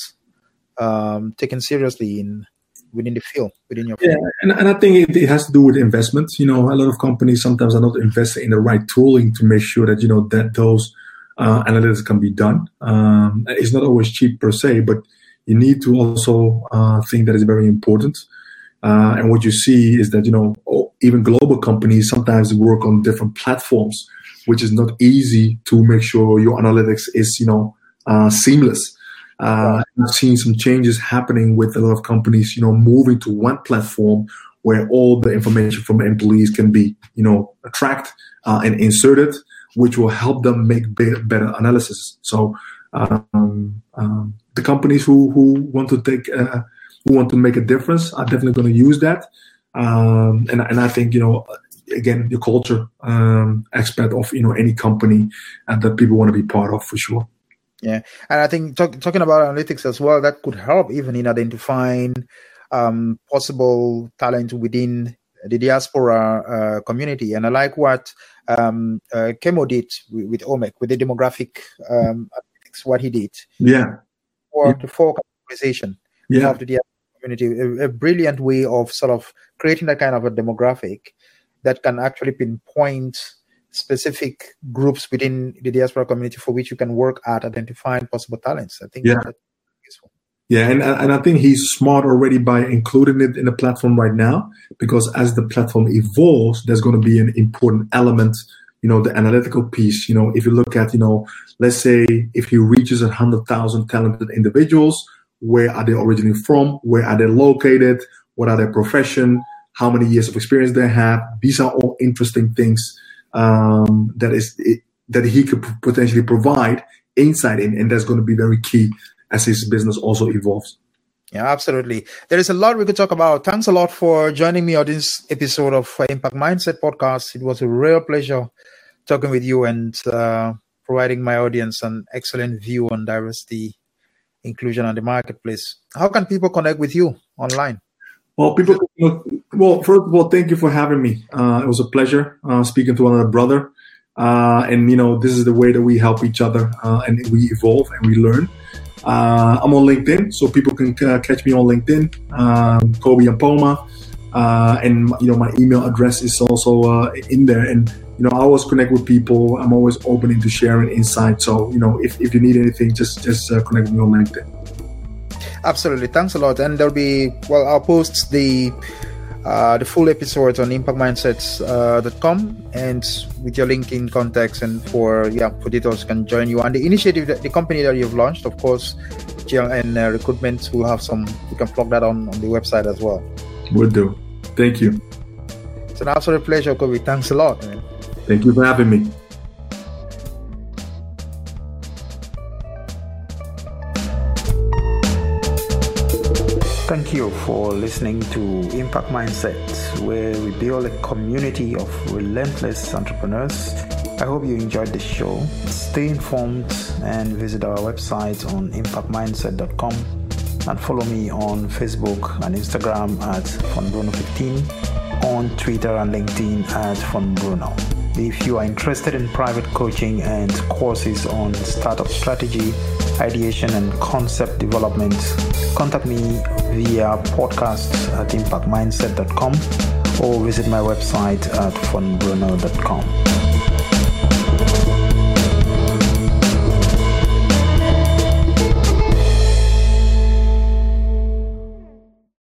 um, taken seriously in within the field, within your field. Yeah, and, and I think it, it, has to do with investments. You know, a lot of companies sometimes are not investing in the right tooling to make sure that, you know, that those uh, analytics can be done. Um, it's not always cheap per se, but you need to also uh, think that is very important. Uh, and what you see is that, you know, even global companies sometimes work on different platforms, which is not easy to make sure your analytics is, you know, uh, seamless. Uh, I've seen some changes happening with a lot of companies, you know, moving to one platform where all the information from employees can be, you know, tracked uh, and inserted, which will help them make better, better analysis. So um, um, the companies who who want to take uh, who want to make a difference are definitely going to use that. Um, and and I think you know again the culture um, aspect of you know any company and that people want to be part of for sure. Yeah, and I think talk, talking about analytics as well, that could help even in identifying um, possible talent within the diaspora uh, community. And I like what um, uh, Kemo did with, with OMEC, with the demographic um, what he did. Yeah. For yeah. the four categorization yeah. of the diaspora community, a, a brilliant way of sort of creating that kind of a demographic that can actually pinpoint specific groups within the diaspora community for which you can work at identifying possible talents. I think yeah. useful. Yeah, and and I think he's smart already by including it in the platform right now because as the platform evolves, there's going to be an important element, you know, the analytical piece. You know, if you look at, you know, let's say if he reaches a hundred thousand talented individuals, where are they originally from? Where are they located? What are their profession? How many years of experience they have? These are all interesting things um, that is that he could potentially provide insight in, and that's going to be very key as his business also evolves. Yeah, absolutely. There is a lot we could talk about. Thanks a lot for joining me on this episode of Impact Mindset Podcast. It was a real pleasure talking with you and uh, providing my audience an excellent view on diversity, inclusion, and the marketplace. How can people connect with you online? Well, people. Well, first of all, thank you for having me. Uh, it was a pleasure uh, speaking to another brother. Uh, and you know, this is the way that we help each other uh, and we evolve and we learn. Uh, I'm on LinkedIn, so people can uh, catch me on LinkedIn, um, Kobi Ampoma, Uh and you know, my email address is also in there. And you know, I always connect with people. I'm always open to sharing insight. So you know, if, if you need anything, just just connect with me on LinkedIn. Absolutely. Thanks a lot. And there'll be, well, I'll post the uh, the full episode on impactmindsets.com uh, and with your link in context and for yeah for details can join you and the initiative that, the company that you've launched of course and uh, recruitment will have some you can plug that on on the website as well will do thank you it's an absolute pleasure kobi thanks a lot man. thank you for having me you for listening to Impact Mindset, where we build a community of relentless entrepreneurs. I hope you enjoyed the show. Stay informed and visit our website on impactmindset.com and follow me on Facebook and Instagram at FonBruno15, on Twitter and LinkedIn at FonBruno. If you are interested in private coaching and courses on startup strategy, ideation, and concept development, contact me via podcast at impactmindset.com or visit my website at fonbruno.com.